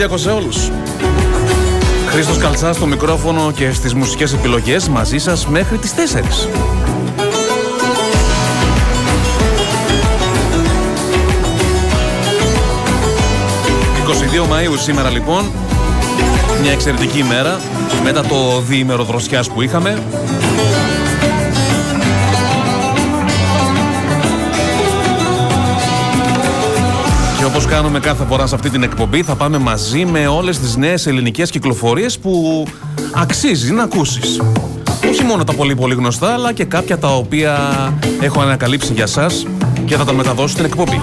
Σαββατοκύριακο σε όλους. Χρήστος Καλτσάς στο μικρόφωνο και στις μουσικές επιλογές μαζί σας μέχρι τις 4. 22 Μαΐου σήμερα λοιπόν Μια εξαιρετική ημέρα Μετά το διήμερο δροσιάς που είχαμε κάνουμε κάθε φορά σε αυτή την εκπομπή θα πάμε μαζί με όλες τις νέες ελληνικές κυκλοφορίες που αξίζει να ακούσεις. Όχι μόνο τα πολύ πολύ γνωστά αλλά και κάποια τα οποία έχω ανακαλύψει για σας και θα τα μεταδώσω στην εκπομπή.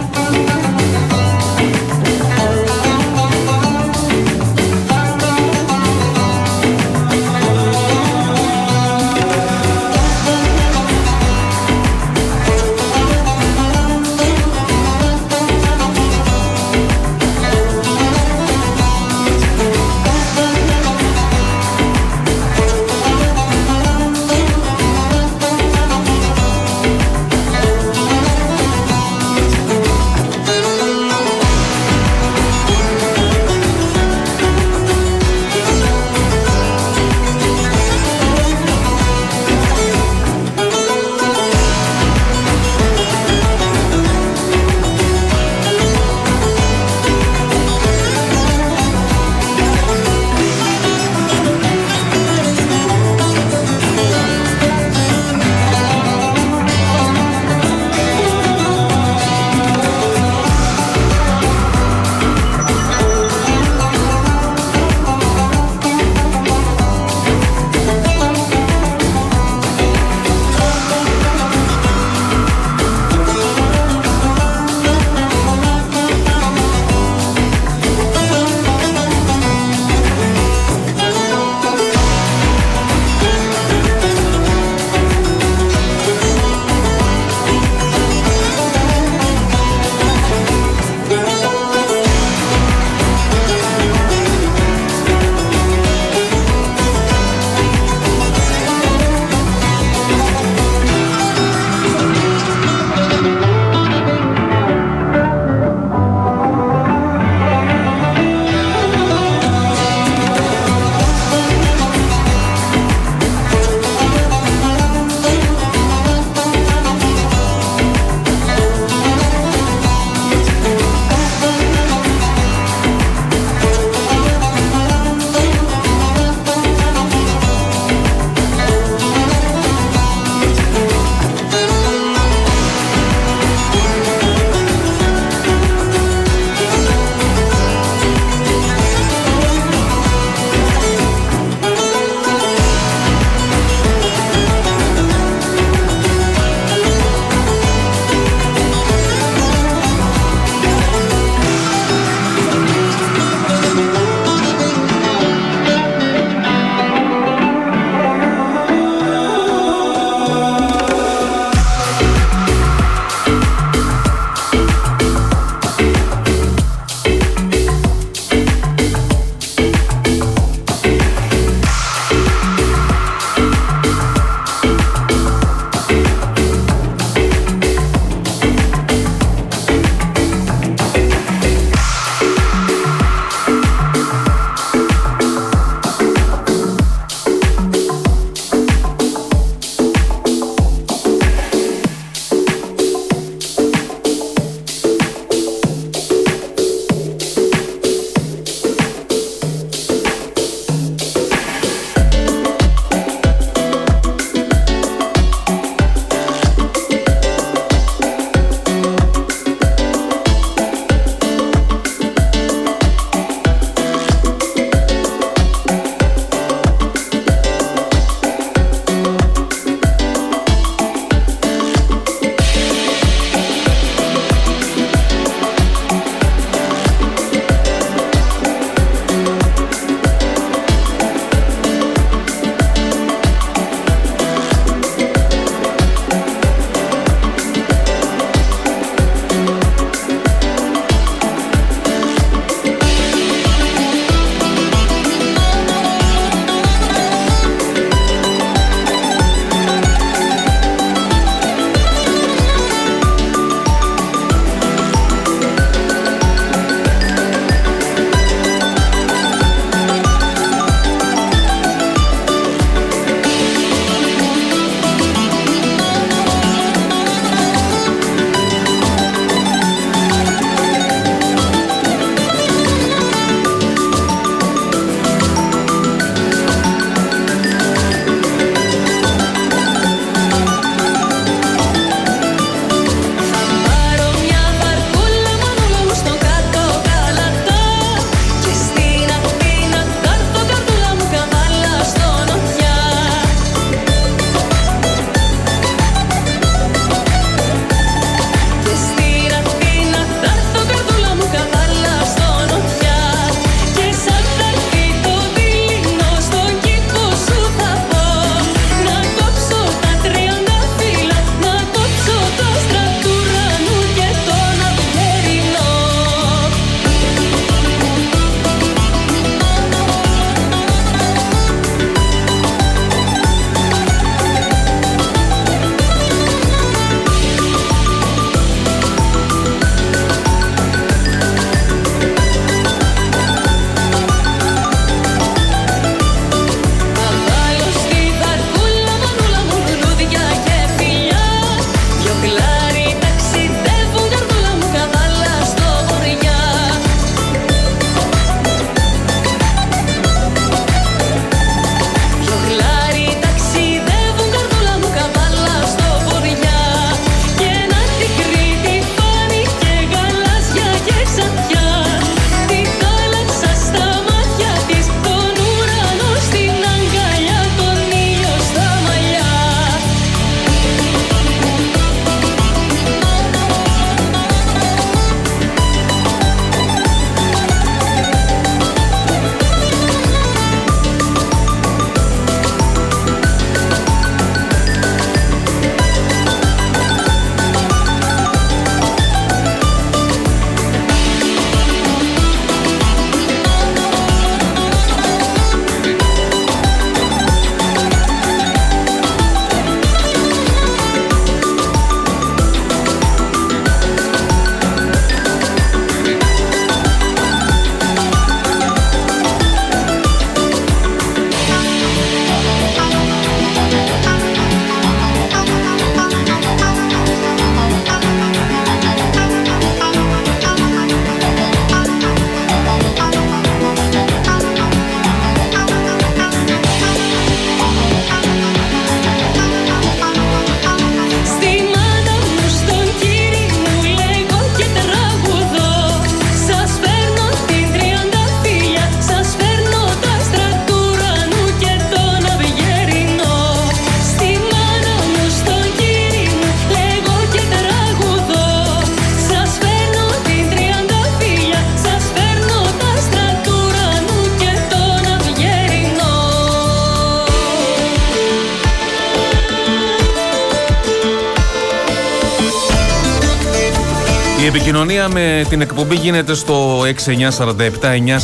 Επικοινωνία με την εκπομπή γίνεται στο 6947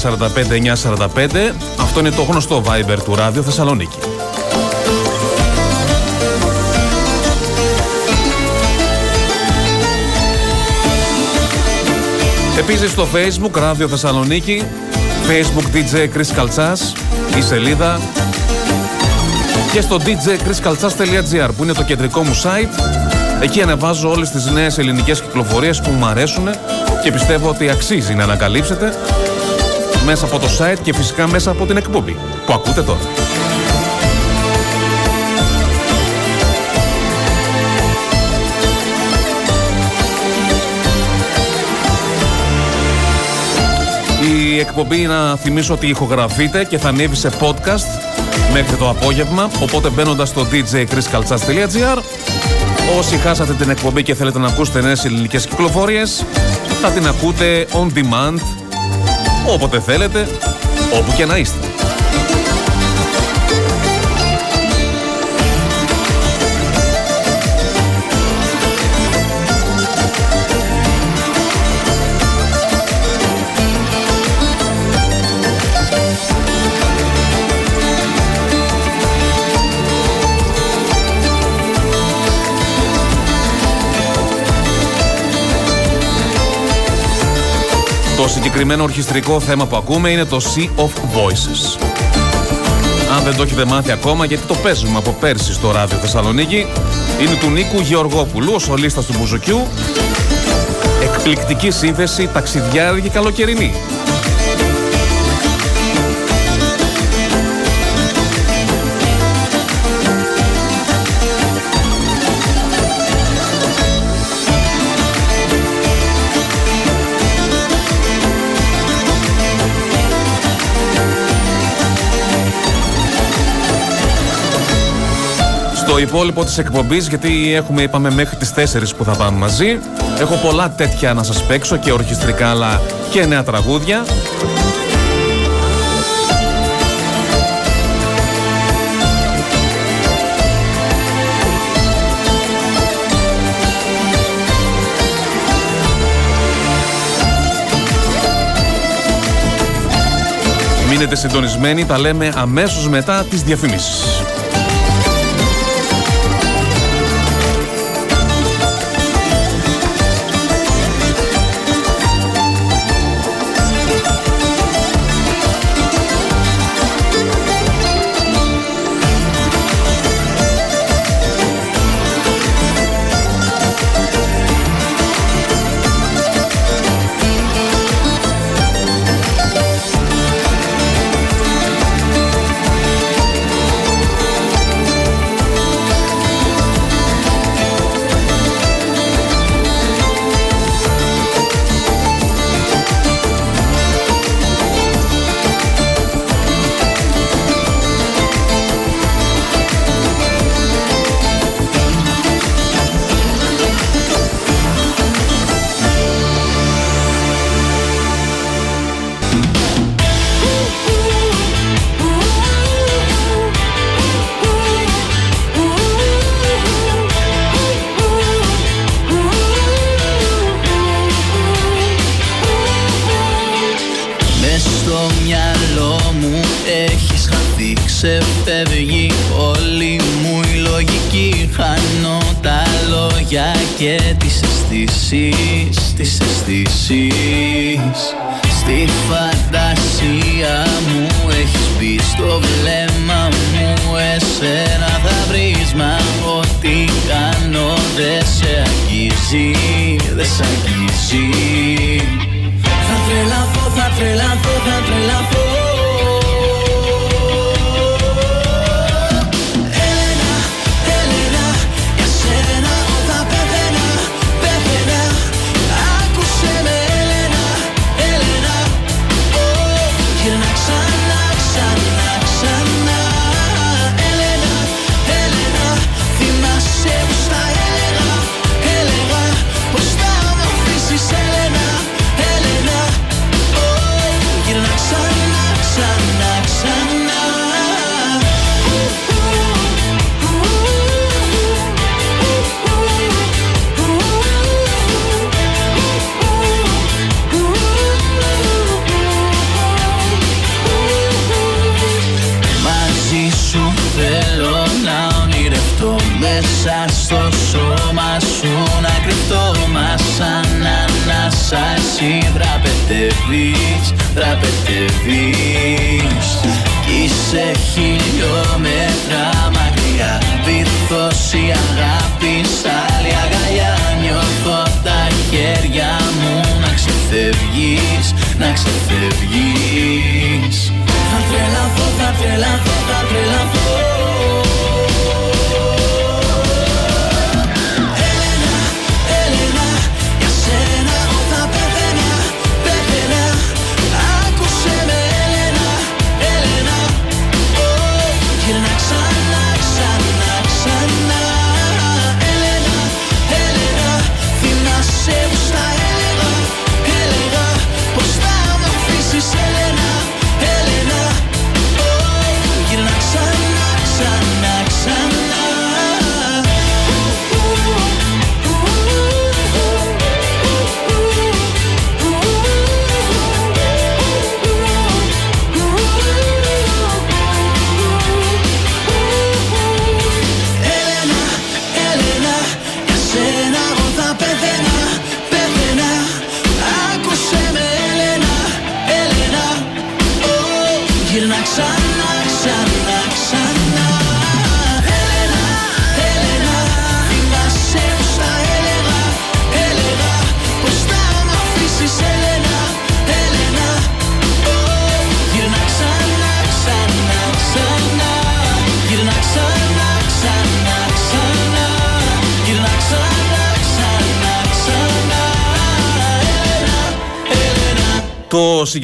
945 945. Αυτό είναι το γνωστό Viber του Ράδιο Θεσσαλονίκη. Επίσης στο Facebook Ράδιο Θεσσαλονίκη Facebook DJ Chris Καλτσάς η σελίδα και στο djchriskaltsas.gr που είναι το κεντρικό μου site εκεί ανεβάζω όλες τις νέες ελληνικές κυκλοφορίες που μου αρέσουν και πιστεύω ότι αξίζει να ανακαλύψετε μέσα από το site και φυσικά μέσα από την εκπομπή που ακούτε τώρα. Η εκπομπή να θυμίσω ότι ηχογραφείται και θα ανέβει σε podcast μέχρι το απόγευμα. Οπότε μπαίνοντας στο djchriskaltsas.gr Όσοι χάσατε την εκπομπή και θέλετε να ακούσετε νέες ελληνικές κυκλοφορίες θα την ακούτε on demand όποτε θέλετε, όπου και να είστε. Το συγκεκριμένο ορχιστρικό θέμα που ακούμε είναι το Sea of Voices. Αν δεν το έχετε μάθει ακόμα, γιατί το παίζουμε από πέρσι στο ράδιο Θεσσαλονίκη, είναι του Νίκου Γεωργόπουλου, ο σολίστας του Μπουζουκιού. Εκπληκτική σύνθεση, ταξιδιάρικη καλοκαιρινή. Το υπόλοιπο της εκπομπής γιατί έχουμε είπαμε μέχρι τις 4 που θα πάμε μαζί έχω πολλά τέτοια να σας παίξω και ορχιστρικά αλλά και νέα τραγούδια Μείνετε συντονισμένοι, τα λέμε αμέσως μετά τις διαφημίσεις.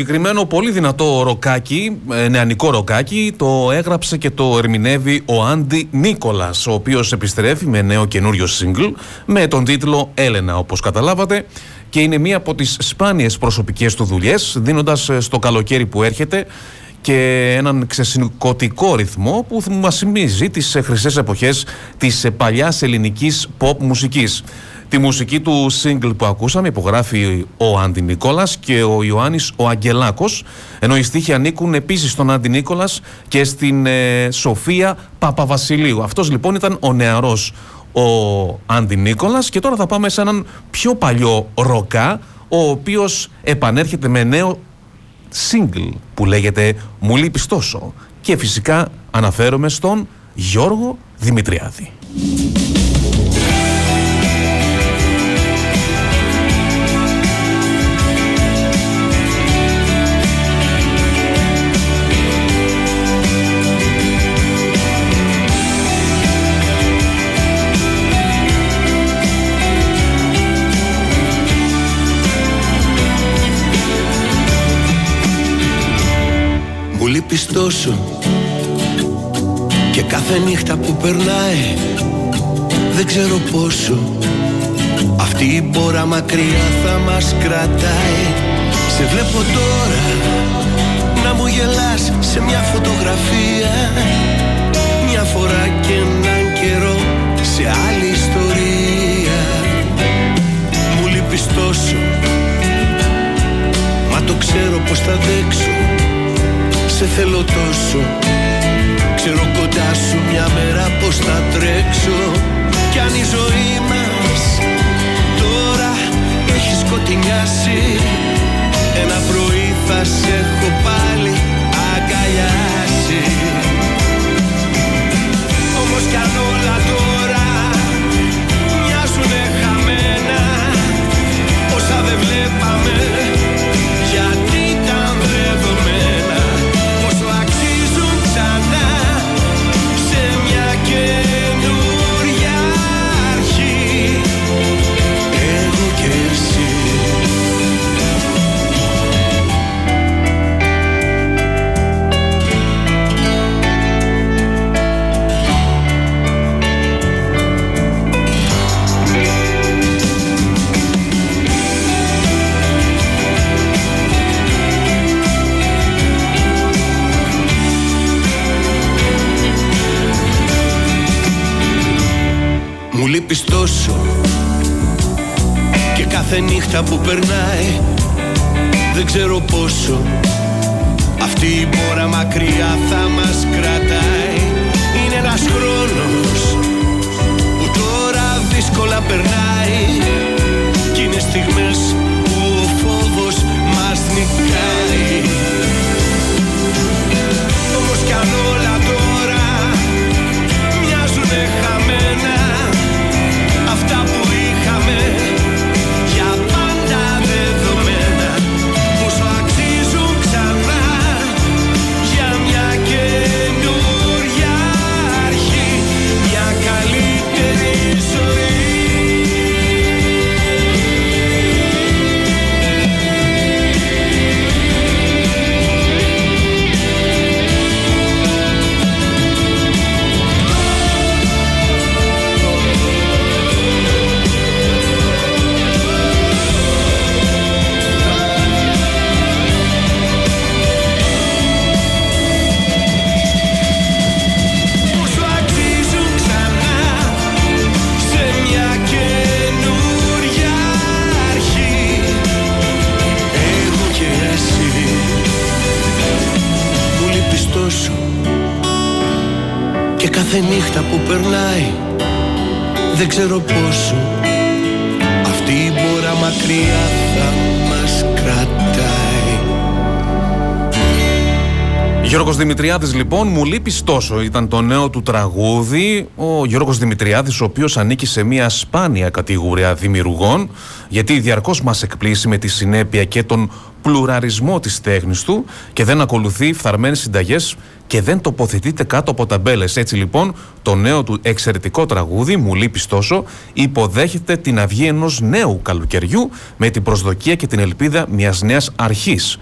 Συγκεκριμένο πολύ δυνατό ροκάκι, ε, νεανικό ροκάκι, το έγραψε και το ερμηνεύει ο Άντι Νίκολας, ο οποίος επιστρέφει με νέο καινούριο single με τον τίτλο «Έλενα» όπως καταλάβατε και είναι μία από τις σπάνιες προσωπικές του δουλειές, δίνοντας ε, στο καλοκαίρι που έρχεται και έναν ξεσυγκωτικό ρυθμό που μας θυμίζει τις ε, χρυσές εποχές της παλιάς ελληνικής pop μουσικής. Τη μουσική του single που ακούσαμε υπογράφει ο Άντι Νίκολας και ο Ιωάννης ο Αγγελάκος ενώ οι στίχοι ανήκουν επίσης στον Άντι Νίκολας και στην ε, Σοφία Παπαβασιλείου. Αυτός λοιπόν ήταν ο νεαρός ο Άντι Νίκολας και τώρα θα πάμε σε έναν πιο παλιό ροκά ο οποίος επανέρχεται με νέο single που λέγεται «Μου λείπεις τόσο» και φυσικά αναφέρομαι στον Γιώργο Δημητριάδη. Λείπεις τόσο Και κάθε νύχτα που περνάει Δεν ξέρω πόσο. Αυτή η μπόρα μακριά θα μας κρατάει. Σε βλέπω τώρα Να μου γελάς σε μια φωτογραφία. Μια φορά και έναν καιρό Σε άλλη ιστορία. Μου λείπεις τόσο Μα το ξέρω πως θα αντέξω σε θέλω τόσο. Ξέρω κοντά σου μια μέρα πως θα τρέξω. Κι αν η ζωή μας τώρα έχει σκοτεινιάσει Ένα πρωί θα σε έχω πάλι αγκαλιάσει. Όμως κι αν όλα τώρα μοιάζουνε χαμένα Όσα δεν βλέπαμε κάθε νύχτα που περνάει Δεν ξέρω πόσο Αυτή η μπόρα μακριά θα μας κρατάει. Είναι ένας χρόνος Που τώρα δύσκολα περνάει Κι είναι στιγμές κάθε νύχτα που περνάει. Δεν ξέρω πόσο Αυτή η μπόρα μακριά θα μας κρατάει. Γιώργος Δημητριάδης λοιπόν μου λείπεις τόσο. Ήταν το νέο του τραγούδι. Ο Γιώργος Δημητριάδης ο οποίος ανήκει σε μια σπάνια κατηγορία δημιουργών γιατί διαρκώς μας εκπλήσει με τη συνέπεια και τον πλουραρισμό της τέχνης του και δεν ακολουθεί φθαρμένες συνταγές και δεν τοποθετείται κάτω από ταμπέλες. Έτσι λοιπόν το νέο του εξαιρετικό τραγούδι «Μου λείπεις τόσο» υποδέχεται την αυγή ενός νέου καλοκαιριού με την προσδοκία και την ελπίδα μιας νέας αρχής.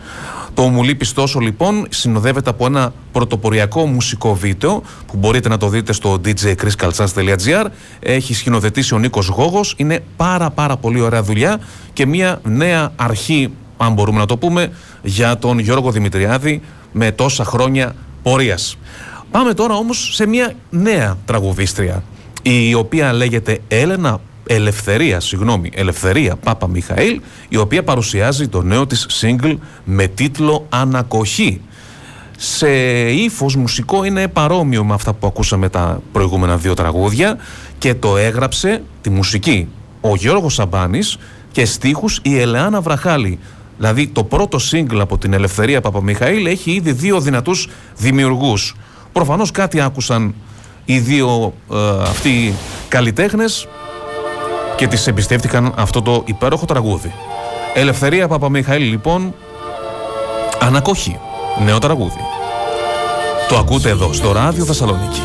Το Μου λείπεις τόσο λοιπόν συνοδεύεται από ένα πρωτοποριακό μουσικό βίντεο που μπορείτε να το δείτε στο djchriscalchans.gr έχει σκηνοθετήσει ο Νίκος Γόγος είναι πάρα πάρα πολύ ωραία δουλειά και μια νέα αρχή αν μπορούμε να το πούμε για τον Γιώργο Δημητριάδη με τόσα χρόνια πορείας. Πάμε τώρα όμως σε μια νέα τραγουδίστρια η οποία λέγεται Έλενα Ελευθερία, συγγνώμη, Ελευθερία Πάπα Μιχαήλ, η οποία παρουσιάζει το νέο της single με τίτλο «Ανακοχή». Σε ύφος μουσικό είναι παρόμοιο με αυτά που ακούσαμε τα προηγούμενα δύο τραγούδια και το έγραψε τη μουσική ο Γιώργος Σαμπάνης και στίχους η Ελεάνα Βραχάλη. Δηλαδή το πρώτο single από την Ελευθερία Παπαμιχαήλ έχει ήδη δύο δυνατούς δημιουργούς. Προφανώς κάτι άκουσαν οι δύο ε, αυτοί καλλιτέχνες και τις εμπιστεύτηκαν αυτό το υπέροχο τραγούδι. Ελευθερία Παπαμιχαήλ λοιπόν, ανακοχή, νέο τραγούδι. Το ακούτε εδώ στο ράδιο Θεσσαλονίκη.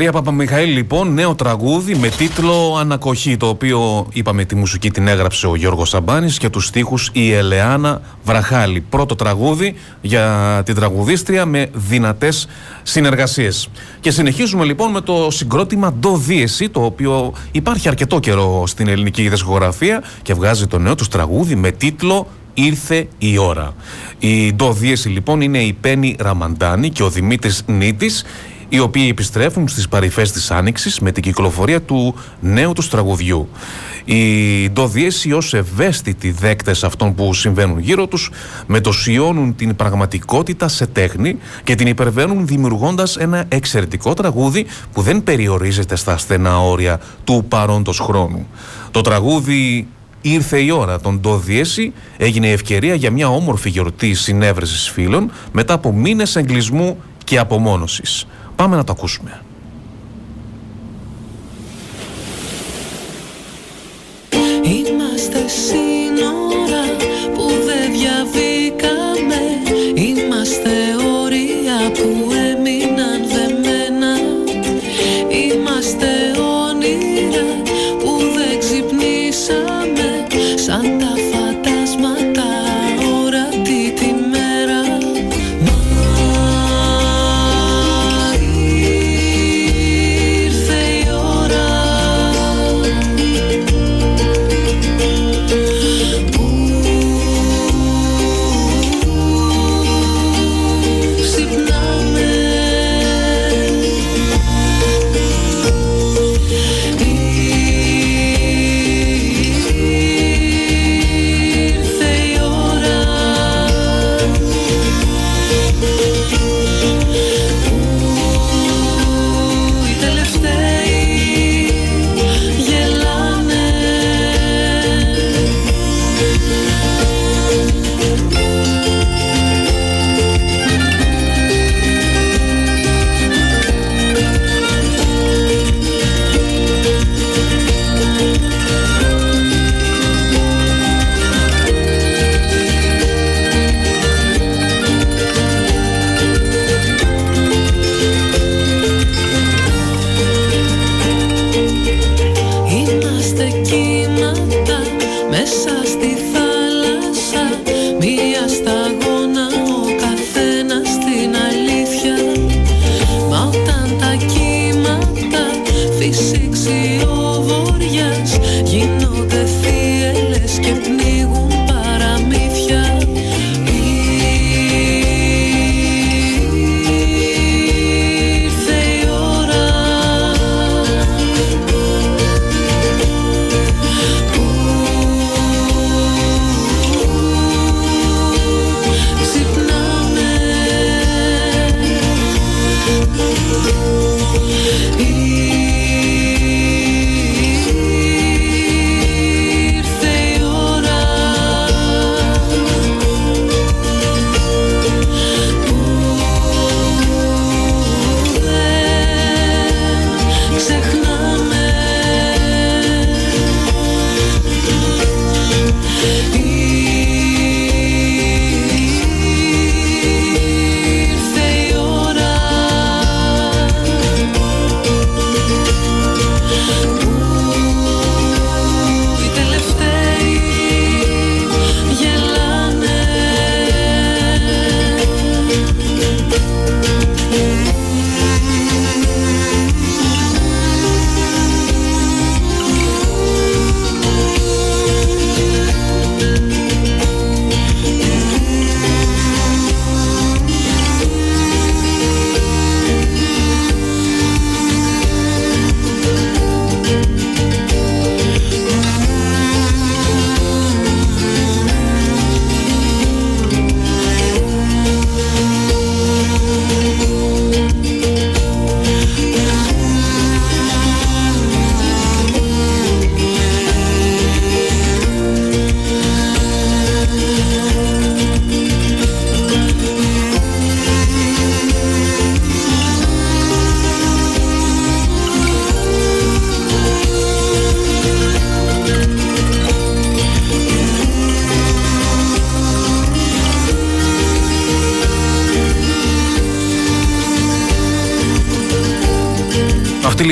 Ελευθερία Παπαμιχαήλ λοιπόν, νέο τραγούδι με τίτλο Ανακοχή το οποίο είπαμε τη μουσική την έγραψε ο Γιώργος Σαμπάνης και τους στίχους η Ελεάνα Βραχάλη. Πρώτο τραγούδι για την τραγουδίστρια με δυνατές συνεργασίες. Και συνεχίζουμε λοιπόν με το συγκρότημα Do Δίεση το οποίο υπάρχει αρκετό καιρό στην ελληνική δισκογραφία και βγάζει το νέο τους τραγούδι με τίτλο ήρθε η ώρα. Η Do Δίεση λοιπόν είναι η Πέννη Ραμαντάνη και ο Δημήτρης Νίτης οι οποίοι επιστρέφουν στις παρυφές της Άνοιξης με την κυκλοφορία του νέου τους τραγουδιού. Οι ντοδιές ως ευαίσθητοι δέκτες αυτών που συμβαίνουν γύρω τους μετοσιώνουν την πραγματικότητα σε τέχνη και την υπερβαίνουν δημιουργώντας ένα εξαιρετικό τραγούδι που δεν περιορίζεται στα στενά όρια του παρόντος χρόνου. Το τραγούδι Ήρθε η ώρα των Ντοδιέση, έγινε ευκαιρία για μια όμορφη γιορτή συνέβρεσης φίλων μετά από μήνες εγκλισμού και απομόνωσης. Πάμε να το ακούσουμε. Είμαστε σύνορα που δεν διαβήκαμε Είμαστε όρια που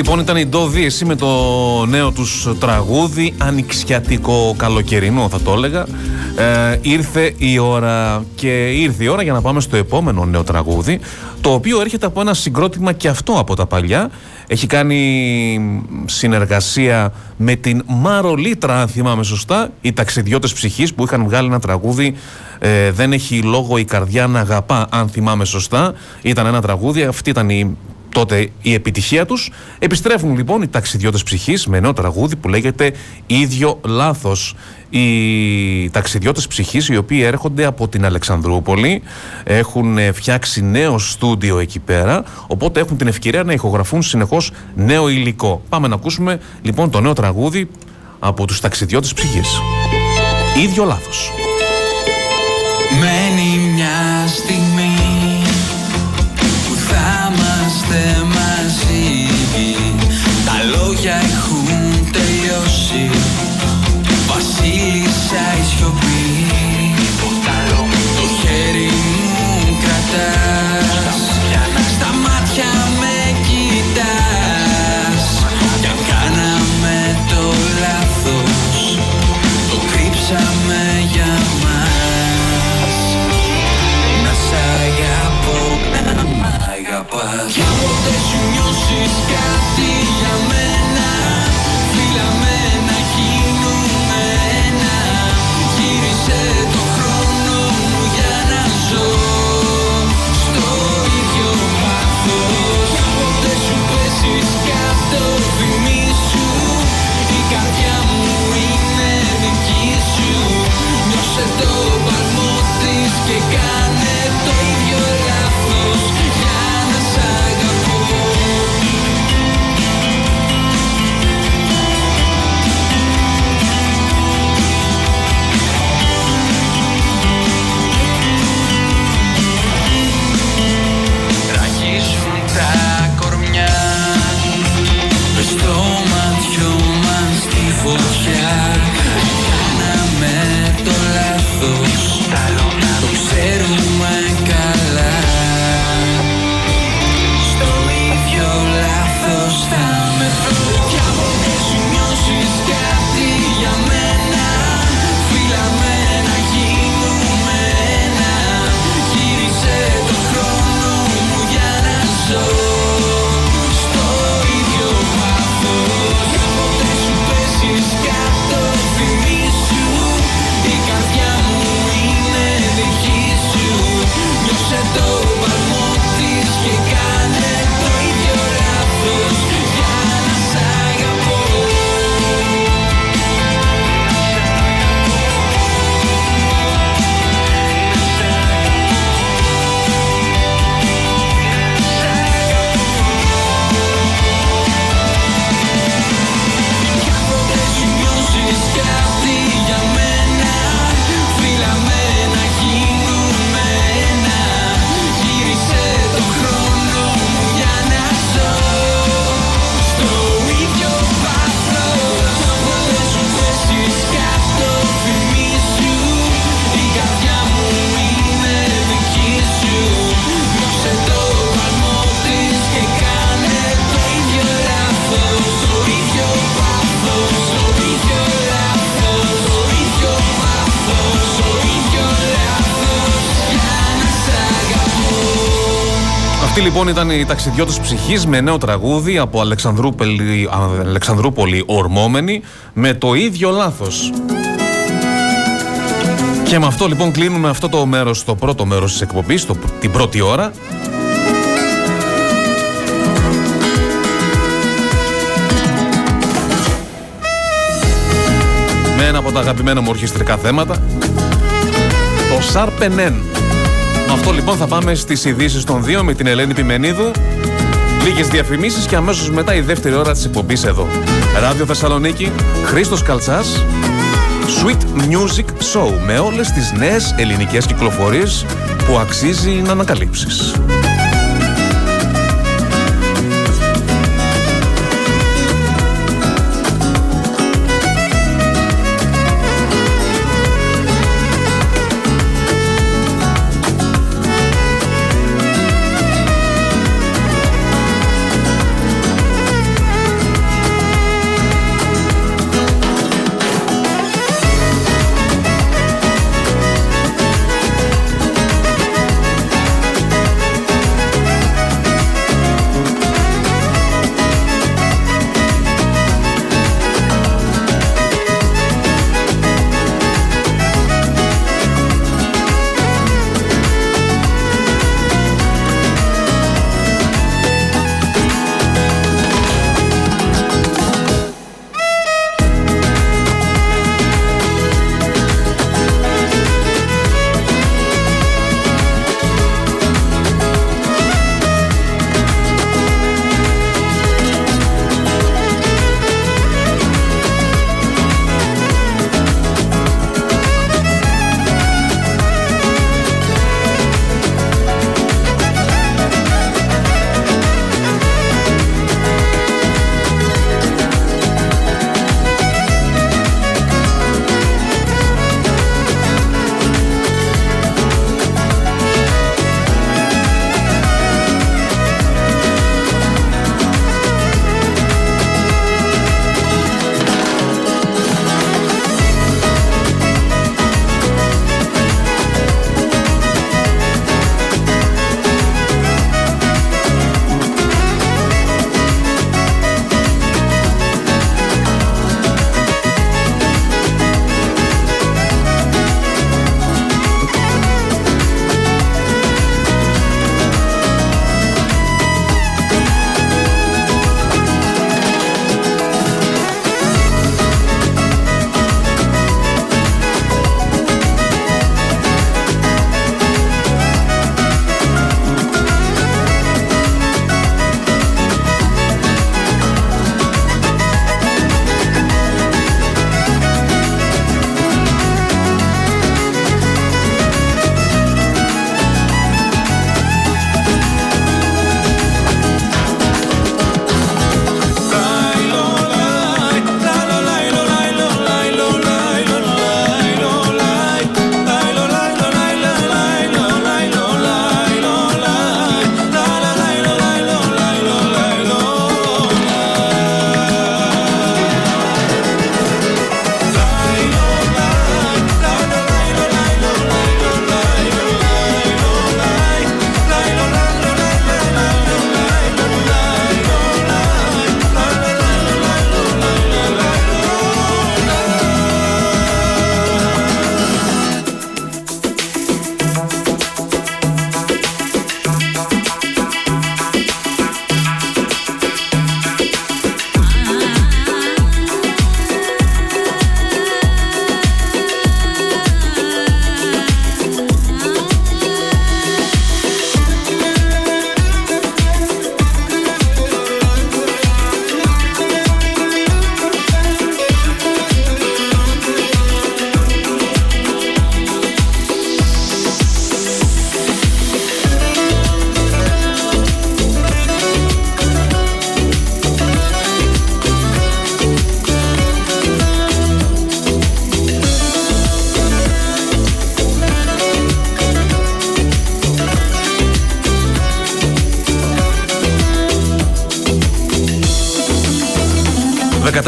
λοιπόν ήταν η Ντό Δίεση με το νέο τους τραγούδι Ανοιξιατικό καλοκαιρινό θα το έλεγα. Ε, Ήρθε η ώρα και ήρθε η ώρα για να πάμε στο επόμενο νέο τραγούδι Το οποίο έρχεται από ένα συγκρότημα και αυτό από τα παλιά. Έχει κάνει συνεργασία με την Μαρολίτρα αν θυμάμαι σωστά. Οι ταξιδιώτες ψυχής που είχαν βγάλει ένα τραγούδι ε, Δεν έχει λόγο η καρδιά να αγαπά αν θυμάμαι σωστά. Ήταν ένα τραγούδι, αυτή ήταν η τότε η επιτυχία τους. Επιστρέφουν λοιπόν οι ταξιδιώτες ψυχής με νέο τραγούδι που λέγεται «Ίδιο λάθος». Οι ταξιδιώτες ψυχής οι οποίοι έρχονται από την Αλεξανδρούπολη έχουν φτιάξει νέο στούντιο εκεί πέρα οπότε έχουν την ευκαιρία να ηχογραφούν συνεχώς νέο υλικό. Πάμε να ακούσουμε λοιπόν το νέο τραγούδι από τους ταξιδιώτες ψυχής. «Ίδιο λάθος». Μένει μια λοιπόν ήταν η ταξιδιώτης ψυχής με νέο τραγούδι από Αλεξανδρούπολη, Αλεξανδρούπολη Ορμόμενη με το ίδιο λάθος. Και με αυτό λοιπόν κλείνουμε αυτό το μέρος, το πρώτο μέρος της εκπομπής, το, την πρώτη ώρα. Με ένα από τα αγαπημένα μου ορχιστρικά θέματα, το Σαρπενέν. Με αυτό λοιπόν θα πάμε στις ειδήσεις των δύο με την Ελένη Πιμενίδου. Λίγες διαφημίσεις και αμέσως μετά η δεύτερη ώρα της εκπομπής εδώ. Ράδιο Θεσσαλονίκη, Χρήστος Καλτσάς, Sweet Music Show με όλες τις νέες ελληνικές κυκλοφορίες που αξίζει να ανακαλύψεις.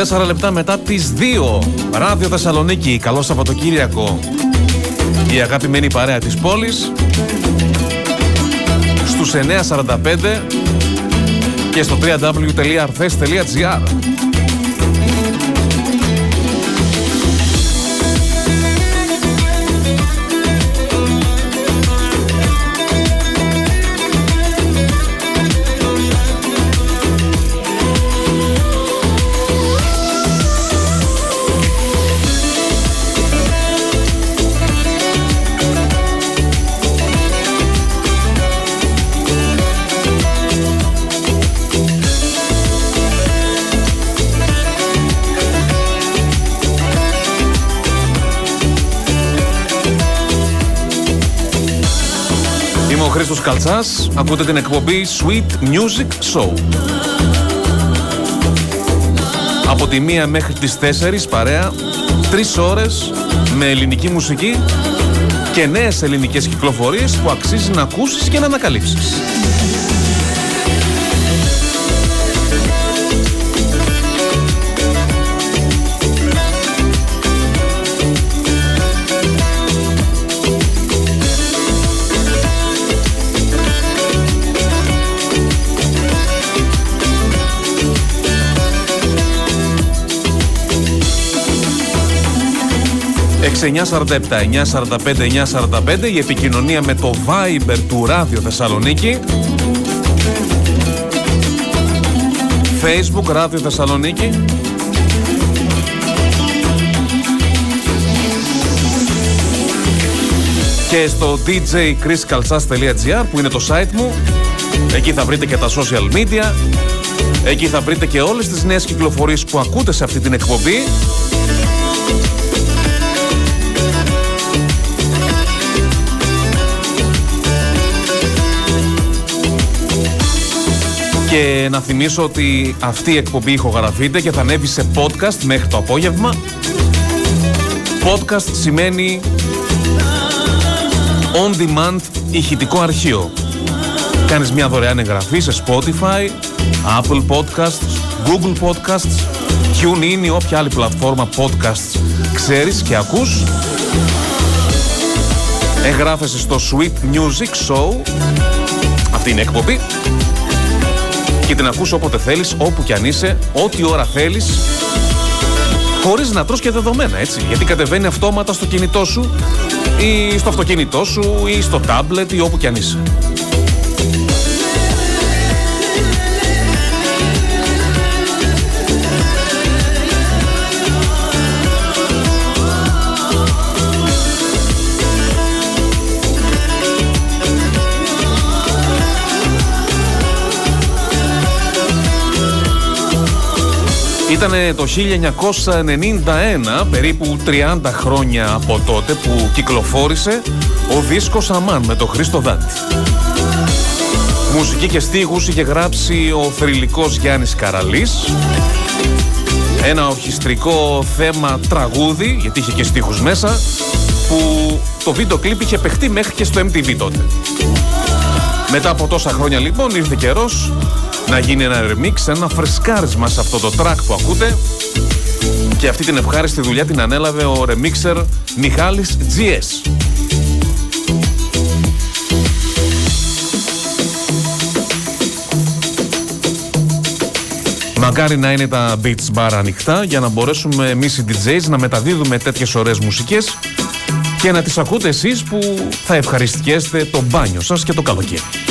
14 λεπτά μετά τις 2 Ράδιο Θεσσαλονίκη Καλό Σαββατοκύριακο. Η αγαπημένη παρέα της πόλης. Στους 9.45 Και στο www.arthes.gr ο Χρήστος Καλτσάς. Ακούτε την εκπομπή Sweet Music Show. Από τη μία μέχρι τις 4 παρέα, τρεις ώρες με ελληνική μουσική και νέες ελληνικές κυκλοφορίες που αξίζει να ακούσεις και να ανακαλύψεις. Η επικοινωνία με το Viber του Ράδιο Θεσσαλονίκη. Facebook Ράδιο Θεσσαλονίκη. Και στο djchriskalsas.gr που είναι το site μου. Εκεί θα βρείτε και τα social media. Εκεί θα βρείτε και όλες τις νέες κυκλοφορίες που ακούτε σε αυτή την εκπομπή Και να θυμίσω ότι αυτή η εκπομπή ηχογραφείται και θα ανέβει σε podcast μέχρι το απόγευμα. Podcast σημαίνει on demand ηχητικό αρχείο. Κάνεις μια δωρεάν εγγραφή σε Spotify, Apple Podcasts, Google Podcasts, TuneIn ή όποια άλλη πλατφόρμα podcasts ξέρεις και ακούς. Εγγράφεσαι στο Sweet Music Show αυτή είναι η εκπομπή και την ακούς όποτε θέλεις, όπου κι αν είσαι, ό,τι ώρα θέλεις, χωρίς να τρως και δεδομένα, έτσι. Γιατί κατεβαίνει αυτόματα στο κινητό σου ή στο αυτοκίνητό σου ή στο τάμπλετ ή όπου κι αν είσαι. Ήταν το 1991, περίπου 30 χρόνια από τότε που κυκλοφόρησε ο δίσκος Αμάν με τον Χρήστο Δάντη. Μουσική και στίχους είχε γράψει ο θρηλυκός Γιάννης Καραλής. Ένα ορχιστρικό θέμα τραγούδι, γιατί είχε και στίχους μέσα, που το βίντεο κλίπ είχε παιχτεί μέχρι και στο MTV τότε. Μετά από τόσα χρόνια λοιπόν ήρθε καιρός να γίνει ένα remix, ένα φρεσκάρισμα σε αυτό το track που ακούτε και αυτή την ευχάριστη δουλειά την ανέλαβε ο remixer Μιχάλης GS. Μακάρι να είναι τα beats bar ανοιχτά για να μπορέσουμε εμείς οι DJs να μεταδίδουμε τέτοιες ωραίες μουσικές και να τις ακούτε εσείς που θα ευχαριστιέστε το μπάνιο σας και το καλοκαίρι.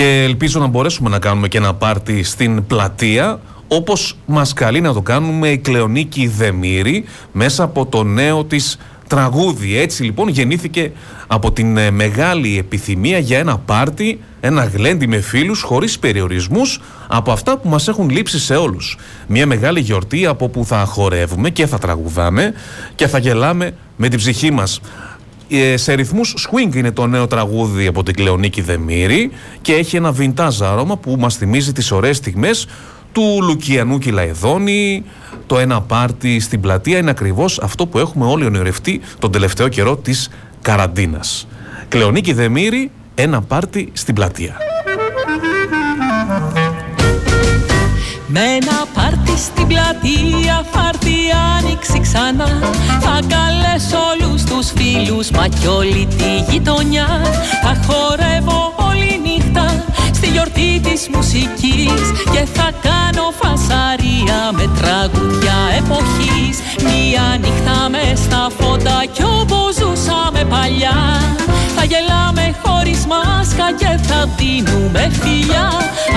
Και ελπίζω να μπορέσουμε να κάνουμε και ένα πάρτι στην πλατεία όπως μας καλεί να το κάνουμε η Κλεονίκη Δεμήρη μέσα από το νέο της τραγούδι. Έτσι λοιπόν γεννήθηκε από την ε, μεγάλη επιθυμία για ένα πάρτι, ένα γλέντι με φίλους χωρίς περιορισμούς από αυτά που μας έχουν λείψει σε όλους. Μια μεγάλη γιορτή από που θα χορεύουμε και θα τραγουδάμε και θα γελάμε με την ψυχή μας. Ε, σε ρυθμούς swing είναι το νέο τραγούδι από την Κλεονίκη Δεμήρη και έχει ένα vintage άρωμα που μας θυμίζει τις ωραίες στιγμές του Λουκιανού Κυλαϊδόνη, το ένα πάρτι στην πλατεία είναι ακριβώς αυτό που έχουμε όλοι ονειρευτεί τον τελευταίο καιρό της καραντίνας. Κλεονίκη Δεμήρη, ένα πάρτι στην πλατεία. Με ένα πάρτι στην πλατεία φάρτι άνοιξη ξανά. Θα καλέσω όλους τους φίλους μα κι όλη τη γειτονιά. Θα χορεύω όλη νύχτα στη γιορτή της μουσικής Και θα κάνω φασαρία με τραγουδιά εποχής. Μια νύχτα μες στα φώτα κι όπως ζούσαμε παλιά. Θα γελάμε χωρίς μάσκα και θα δίνουμε φιλιά.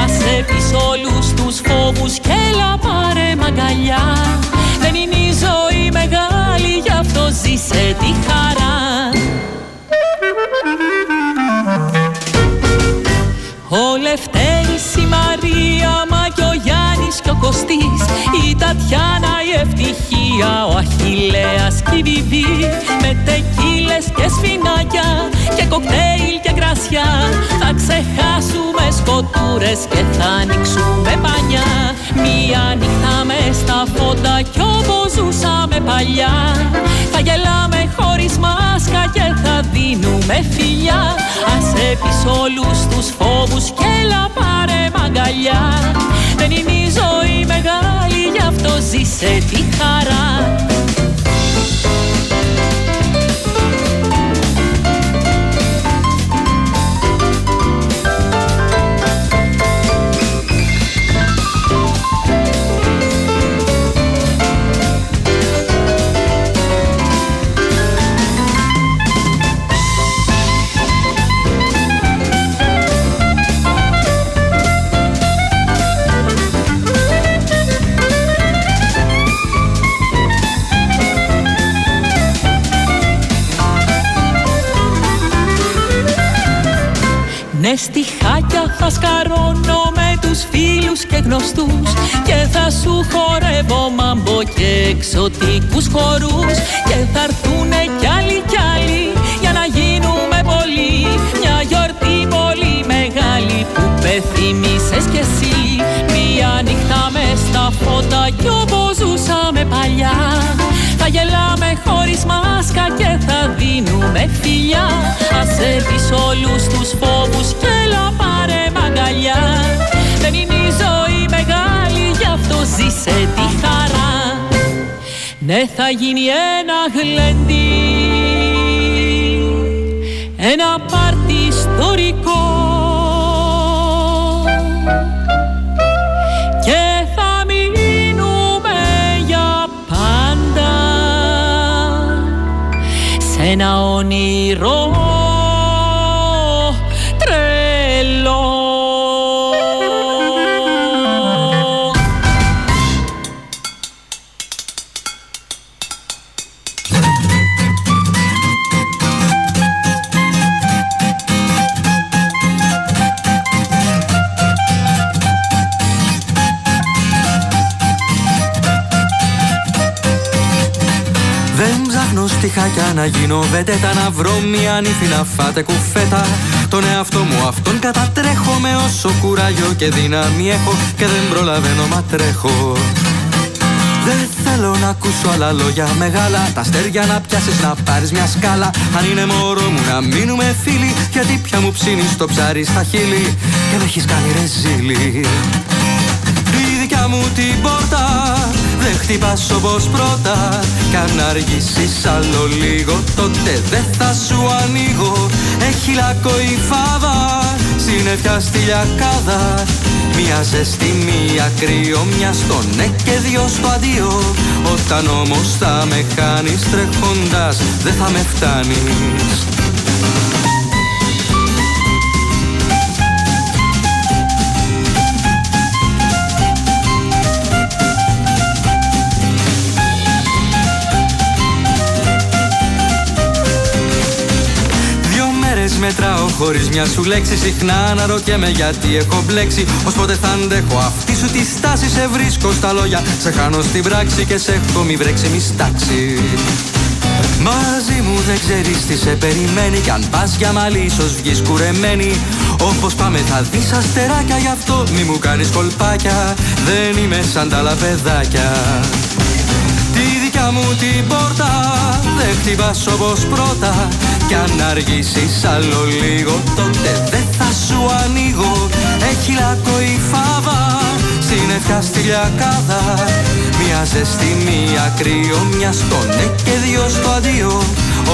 Άσε πεις όλους τους φόβους και έλα πάρε μαγκαλιά. Δεν είναι η ζωή μεγάλη γι' αυτό ζήσε τη χαρά Λευτέρης, η Μαρία, μα και ο Γιάννης και ο Κωστής. Η Τατιάνα, η Ευτυχία, ο Αχιλέας και η Βιβί. Με τεκίλες και σφινάκια και κοκτέιλ και κρασιά Θα ξεχάσουμε σκοτούρες και θα ανοίξουμε πανιά. Μία νύχτα με στα φώτα κι όπως ζούσαμε παλιά. Θα γελάμε χωρίς μάσκα και θα δίνουμε φιλιά. Άσε πεις όλους τους φόβους και έλα πάρε μαγκαλιά. Δεν είναι η ζωή μεγάλη γι' αυτό ζήσε τη χαρά Ναι στιχάκια θα σκαρώνω με τους φίλους και γνωστούς Και θα σου χορεύω μάμπο και εξωτικούς χορούς Και θα έρθουνε κι άλλοι κι άλλοι για να γίνουμε πολλοί. Μια γιορτή πολύ μεγάλη που πεθυμίσες κι εσύ. Μια νύχτα μες στα φώτα κι όπως ζούσαμε παλιά. Θα γελάμε χωρίς μάσκα και θα δίνουμε φιλιά. Άσε πεις όλους τους φόβους και έλα πάρε μαγκαλιά. Δεν είναι η ζωή μεγάλη γι' αυτό ζήσε τη χαρά. Ναι θα γίνει ένα γλέντι Ένα πάρτι ιστορικό σε ένα όνειρο να γίνω βεντέτα Να βρω μια νύφη να φάτε κουφέτα. Τον εαυτό μου αυτόν κατατρέχω Με όσο κουράγιο και δύναμη έχω Και δεν προλαβαίνω μα τρέχω. Δεν θέλω να ακούσω άλλα λόγια μεγάλα. Τα αστέρια να πιάσεις να πάρεις μια σκάλα. Αν είναι μωρό μου να μείνουμε φίλοι Γιατί πια μου ψήνεις το ψάρι στα χείλη Και με έχεις κάνει ρεζίλη. Η δικιά μου την πόρτα Δεν χτυπάς όπως πρώτα. Κι αν αργήσεις άλλο λίγο Τότε δεν θα σου ανοίγω. Έχει λάκκο η φάβα Συννεφιά στη λιακάδα. Μια ζέστη, μια κρύο Μια στο ναι και δυο στο αντίο. Όταν όμως θα με χάνεις Τρέχοντας δεν θα με φτάνεις μετράω χωρίς μια σου λέξη. Συχνά αναρωτιέμαι γιατί έχω μπλέξει. Ως πότε θα αντέχω αυτή σου τη στάση. Σε βρίσκω στα λόγια, σε χάνω στην πράξη Και σε έχω μη βρέξει μη στάξει. Μαζί μου δεν ξέρεις τι σε περιμένει. Κι αν πας για μαλλί ίσως βγεις κουρεμένη. Όπως πάμε θα δεις αστεράκια Γι' αυτό μη μου κάνεις κολπάκια. Δεν είμαι σαν τα άλλα παιδάκια Τη δικιά δικιά μου την πόρτα. Δεν χτυπάς όπως πρώτα. Κι αν αργήσεις άλλο λίγο Τότε δεν θα σου ανοίγω. Έχει λάκκο η φάβα Συννεφιά στη λιακάδα Μια ζεστή, μια κρύο Μια στο ναι και δυο στο αντίο.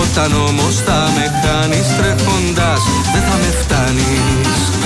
Όταν όμως θα με χάνεις τρέχοντας Δεν θα με φτάνεις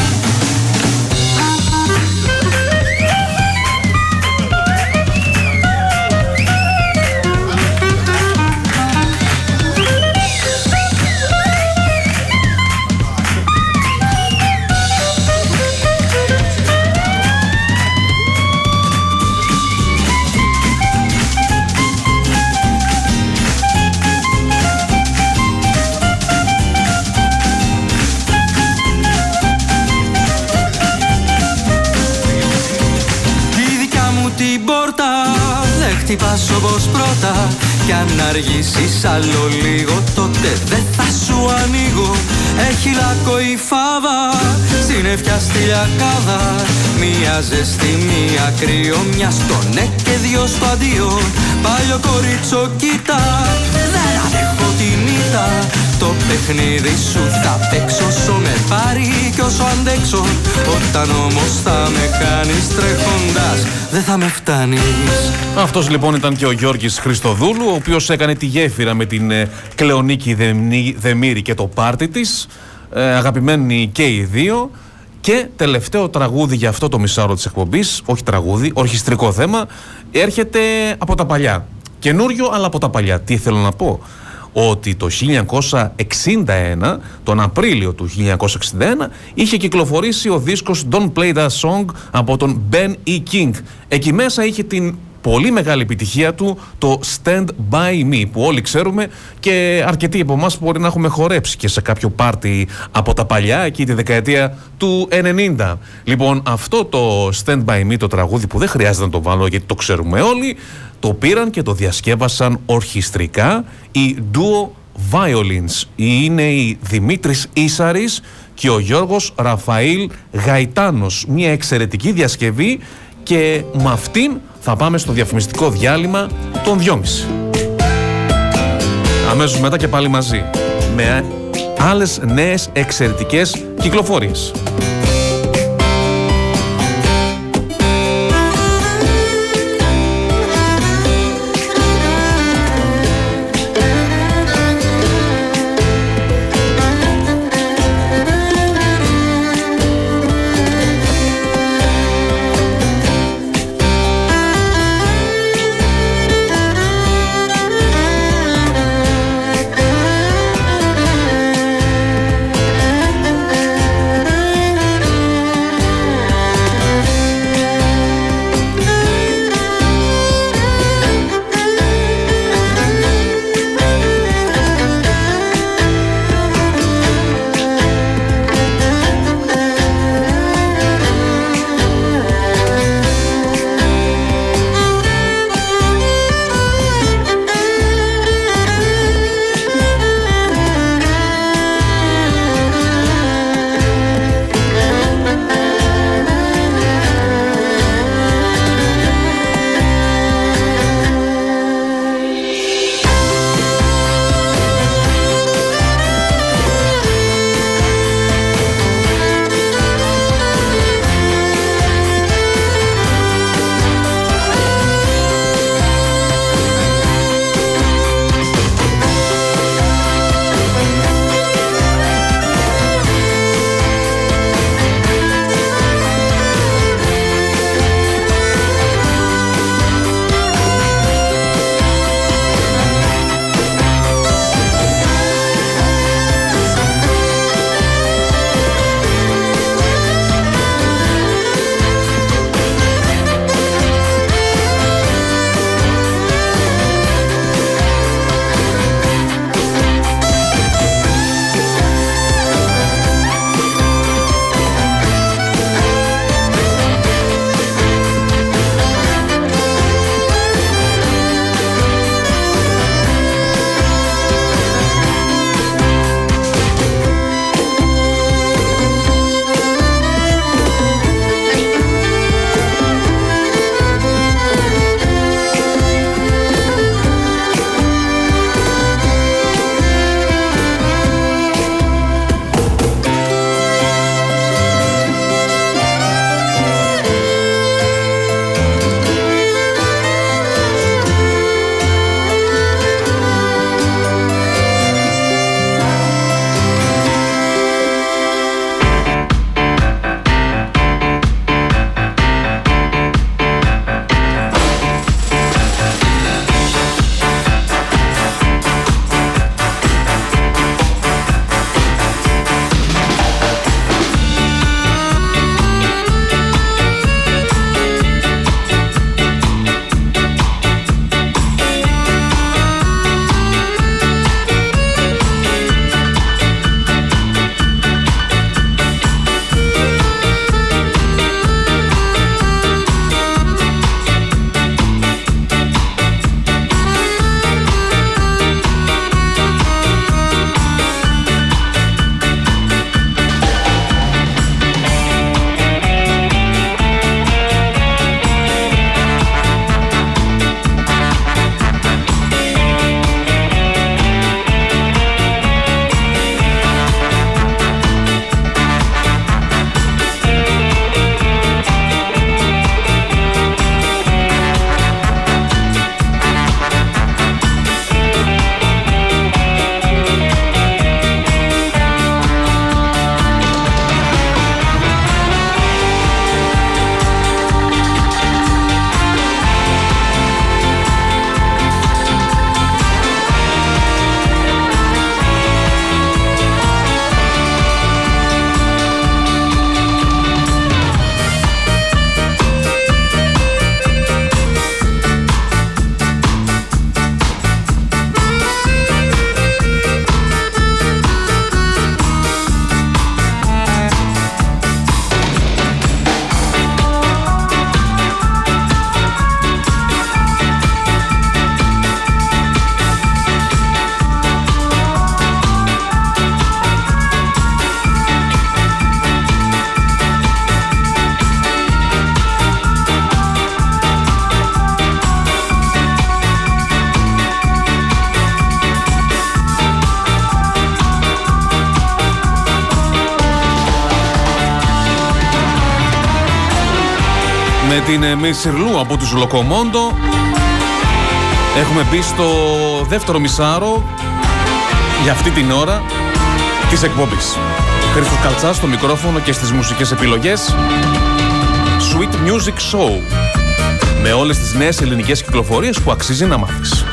όπως πρώτα Κι αν αργήσεις άλλο λίγο τότε δεν θα σου ανοίγω. Έχει λάκκο η φάβα, συννεφιά στη λιακάδα. Μία ζεστή, μία κρύο, μια στο ναι και δυο στο αντίο. Παλιό κορίτσο κοίτα, δεν αντέχω την ήττα Το παιχνίδι σου θα παίξω όσο με πάρει κι όσο αντέξω Όταν όμως θα με κάνεις τρέχοντας δεν θα με φτάνεις Αυτός λοιπόν ήταν και ο Γιώργης Χριστοδούλου ο οποίος έκανε τη γέφυρα με την ε, Κλεονίκη Δεμήρη και το πάρτι της ε, αγαπημένοι και οι δύο και τελευταίο τραγούδι για αυτό το μισάωρο της εκπομπής, όχι τραγούδι, ορχιστρικό θέμα, έρχεται από τα παλιά. Καινούριο, αλλά από τα παλιά. Τι θέλω να πω; Ότι το 1961, τον Απρίλιο του 1961, είχε κυκλοφορήσει ο δίσκος Don't Play That Song από τον Ben E. King. Εκεί μέσα είχε την πολύ μεγάλη επιτυχία του το Stand By Me που όλοι ξέρουμε και αρκετοί από εμάς μπορεί να έχουμε χορέψει και σε κάποιο πάρτι από τα παλιά εκεί τη δεκαετία του 90. Λοιπόν αυτό το Stand By Me το τραγούδι που δεν χρειάζεται να το βάλω γιατί το ξέρουμε όλοι το πήραν και το διασκεύασαν ορχιστρικά οι Duo Violins είναι η Δημήτρης Ίσαρης και ο Γιώργος Ραφαήλ Γαϊτάνος μια εξαιρετική διασκευή και με αυτήν θα πάμε στο διαφημιστικό διάλειμμα των 2.30. Αμέσως μετά και πάλι μαζί με άλλες νέες εξαιρετικές κυκλοφορίες. Την ε, Μισιρλού από τους Λοκομόντο έχουμε μπει στο δεύτερο μισάρο για αυτή την ώρα της εκπομπής. Χρήστος Καλτσάς στο μικρόφωνο και στις μουσικές επιλογές Sweet Music Show με όλες τις νέες ελληνικές κυκλοφορίες που αξίζει να μάθεις.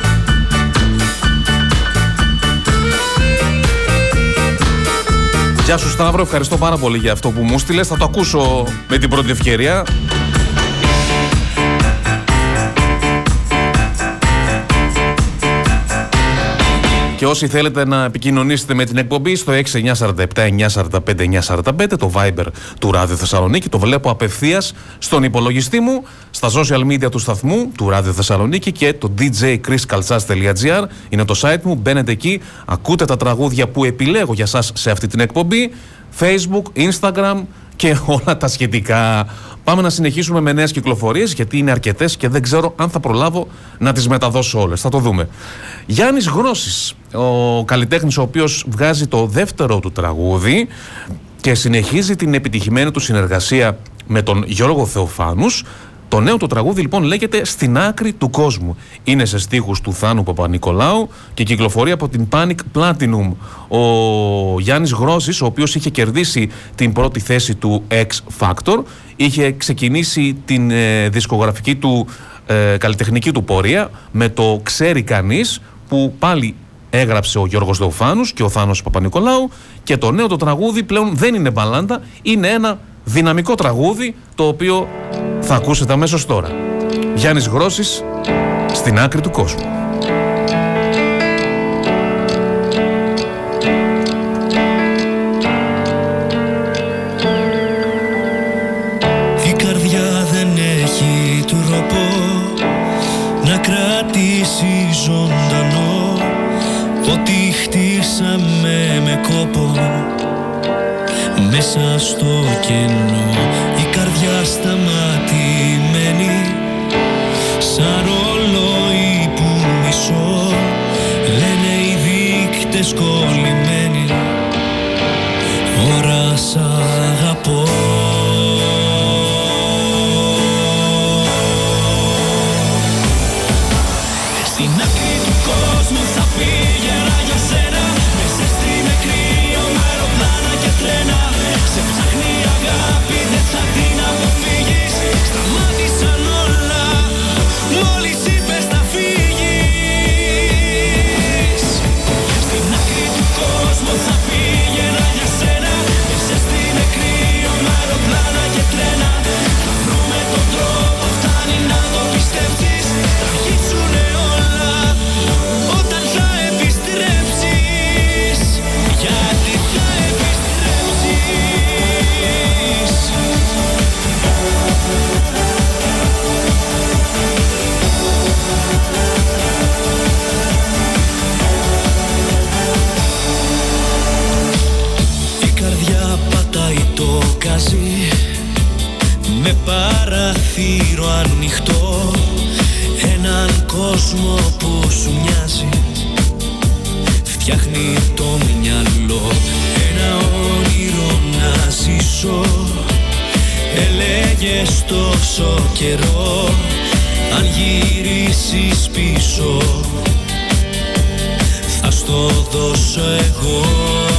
Γεια σου Σταύρο, ευχαριστώ πάρα πολύ για αυτό που μου στείλες. Θα το ακούσω με την πρώτη ευκαιρία. Και όσοι θέλετε να επικοινωνήσετε με την εκπομπή στο 6947-945-945, το Viber του Ράδιο Θεσσαλονίκη, το βλέπω απευθείας στον υπολογιστή μου, στα social media του σταθμού του Ράδιο Θεσσαλονίκη και το djchriskaltsas.gr είναι το site μου. Μπαίνετε εκεί, ακούτε τα τραγούδια που επιλέγω για σας σε αυτή την εκπομπή. Facebook, Instagram και όλα τα σχετικά. Πάμε να συνεχίσουμε με νέες κυκλοφορίες, γιατί είναι αρκετές και δεν ξέρω αν θα προλάβω να τις μεταδώσω όλες. Θα το δούμε. Γιάννης Γρόση, ο καλλιτέχνης ο οποίος βγάζει το δεύτερο του τραγούδι και συνεχίζει την επιτυχημένη του συνεργασία με τον Γιώργο Θεοφάνους το νέο το τραγούδι λοιπόν λέγεται Στην άκρη του κόσμου. Είναι σε στίχους του Θάνου Παπα-Νικολάου και κυκλοφορεί από την Panic Platinum. Ο Γιάννης Γρόσης, ο οποίος είχε κερδίσει την πρώτη θέση του X Factor, είχε ξεκινήσει την ε, δισκογραφική του ε, καλλιτεχνική του πορεία με το «Ξέρει κανείς» που πάλι έγραψε ο Γιώργος Δεοφάνους και ο Θάνος Παπα-Νικολάου και το νέο το τραγούδι πλέον δεν είναι μπαλάντα, είναι ένα δυναμικό τραγούδι το οποίο θα ακούσετε αμέσως τώρα. Γιάννης Γρόσης στην άκρη του κόσμου. Μέσα στο κενό. Η καρδιά σταματημένη το καζί με παραθύρο ανοιχτό έναν κόσμο που σου μοιάζει. Φτιάχνει το μυαλό ένα όνειρο να ζήσω. Έλεγες τόσο καιρό αν γυρίσεις πίσω θα στο δώσω εγώ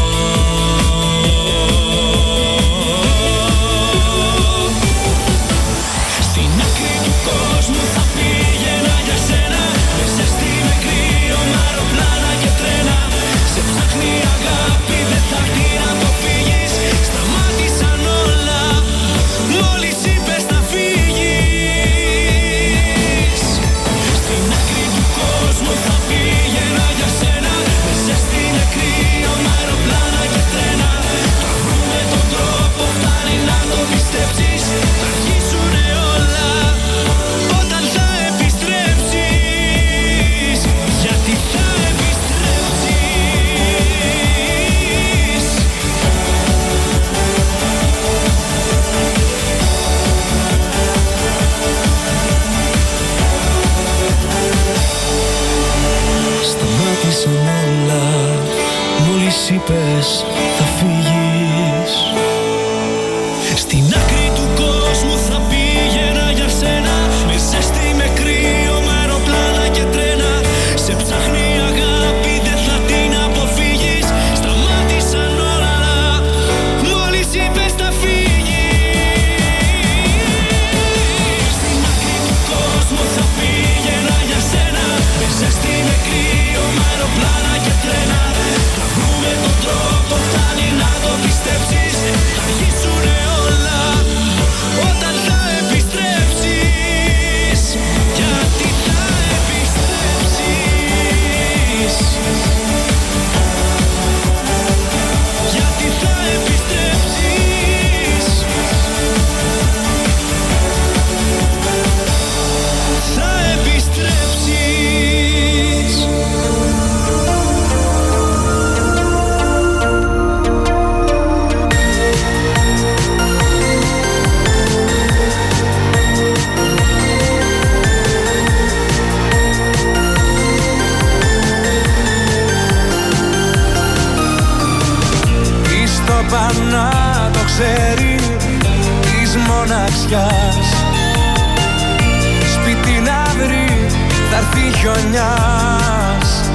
τη χιονιάς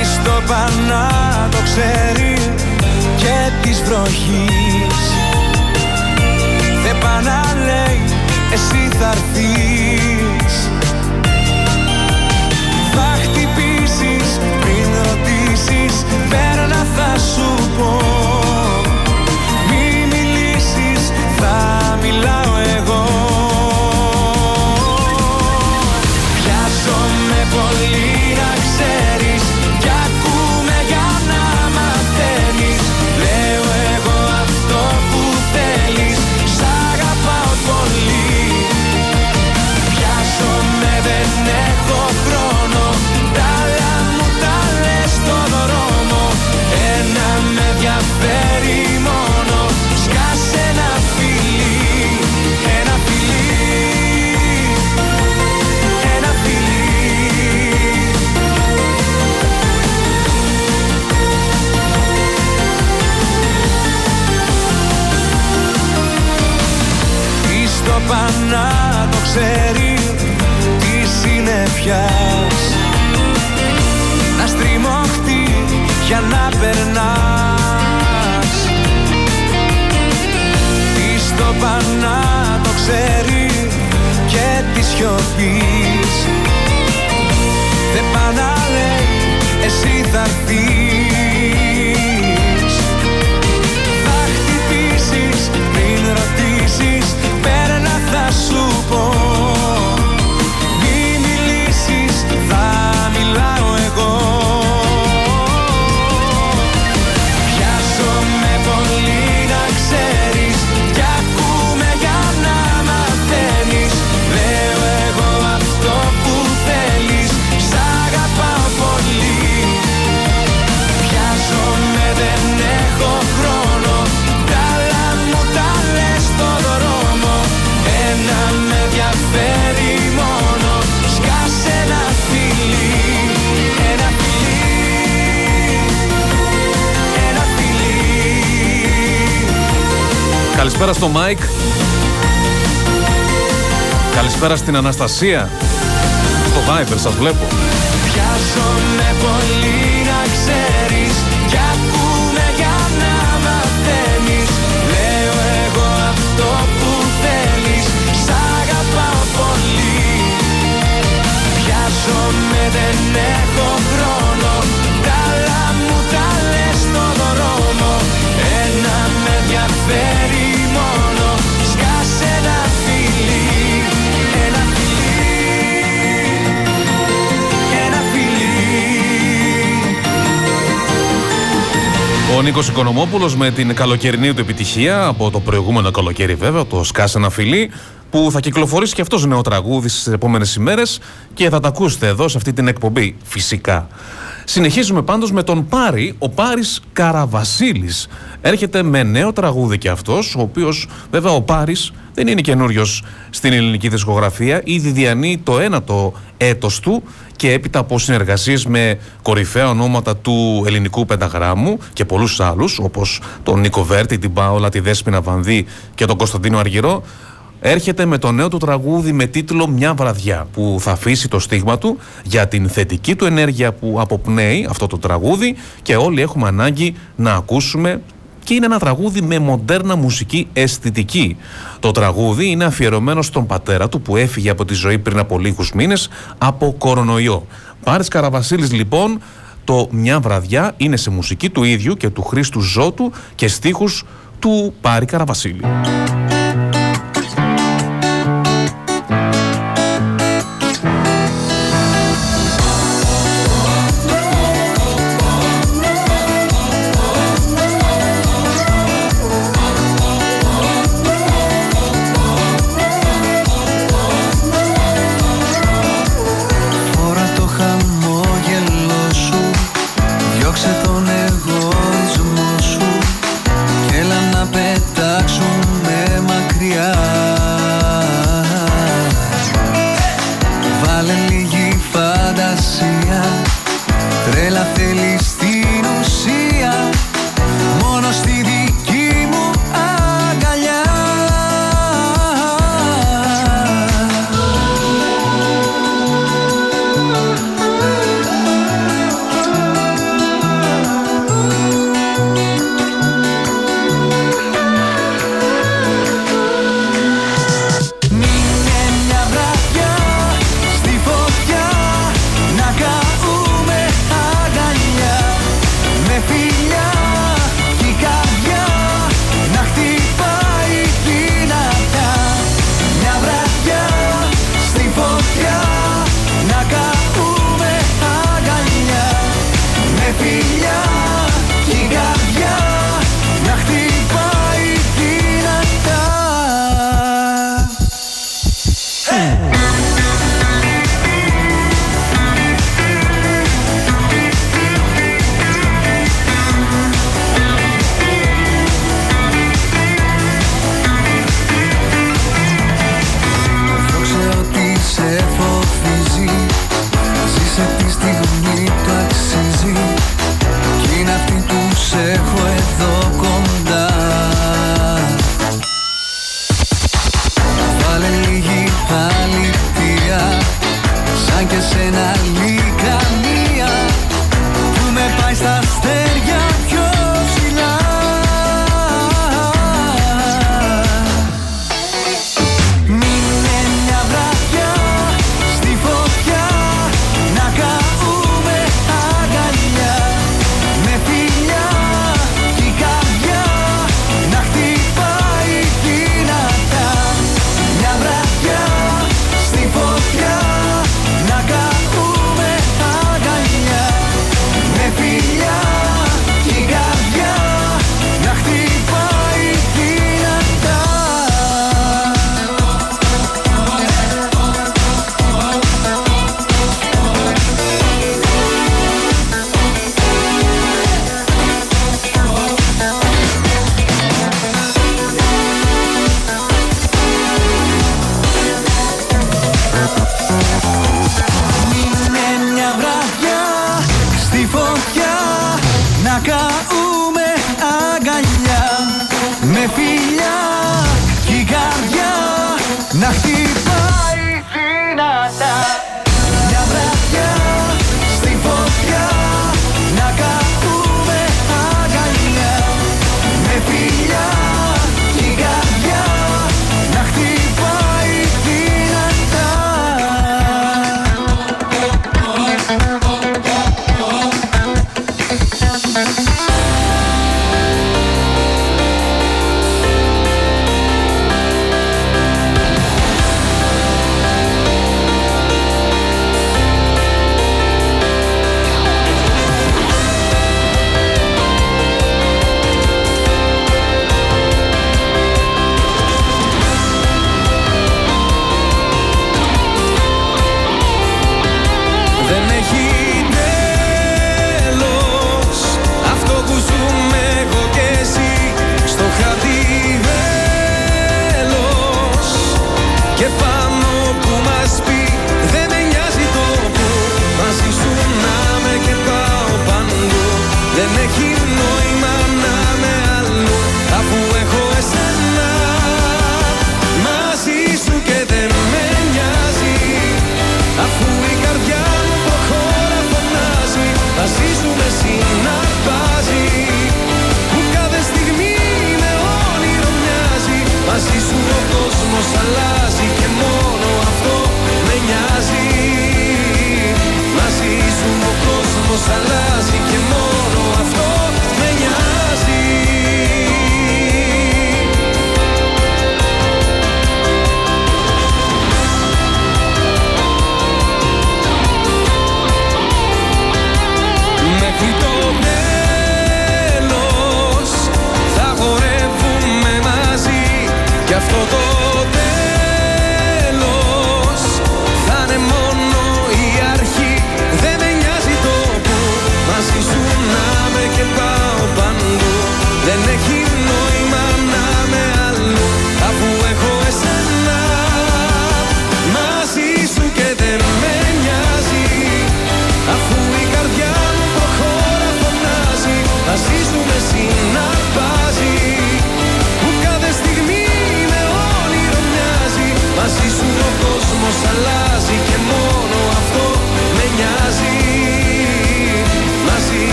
Η στοπανά το ξέρει και της βροχής. Δεν πάει να λέει εσύ θα έρθεις. Θα χτυπήσεις πριν ρωτήσεις Πέρνα θα σου πω Καλησπέρα στην Αναστασία. Στο Viper σας βλέπω. Ο Νίκος Οικονομόπουλος με την καλοκαιρινή του επιτυχία από το προηγούμενο καλοκαίρι, βέβαια, το Σκάσε ένα φιλί, που θα κυκλοφορήσει και αυτός νέο τραγούδι στις επόμενες ημέρες και θα τα ακούσετε εδώ σε αυτή την εκπομπή, φυσικά. Συνεχίζουμε πάντως με τον Πάρη, ο Πάρης Καραβασίλης. Έρχεται με νέο τραγούδι και αυτός, ο οποίος βέβαια ο Πάρης δεν είναι καινούριος στην ελληνική δισκογραφία, ήδη διανύει το ένατο έτος του και έπειτα από συνεργασίες με κορυφαία ονόματα του ελληνικού πενταγράμμου και πολλούς άλλους, όπως τον Νίκο Βέρτη, την Πάολα, τη Δέσποινα Βανδύ και τον Κωνσταντίνο Αργυρό, έρχεται με το νέο του τραγούδι με τίτλο «Μια βραδιά» που θα αφήσει το στίγμα του για την θετική του ενέργεια που αποπνέει αυτό το τραγούδι και όλοι έχουμε ανάγκη να ακούσουμε και είναι ένα τραγούδι με μοντέρνα μουσική αισθητική. Το τραγούδι είναι αφιερωμένο στον πατέρα του που έφυγε από τη ζωή πριν από λίγους μήνες από κορονοϊό. Πάρης Καραβασίλης λοιπόν το «Μια βραδιά» είναι σε μουσική του ίδιου και του Χρήστου Ζώτου και στίχους του Πάρη Καραβασίλη.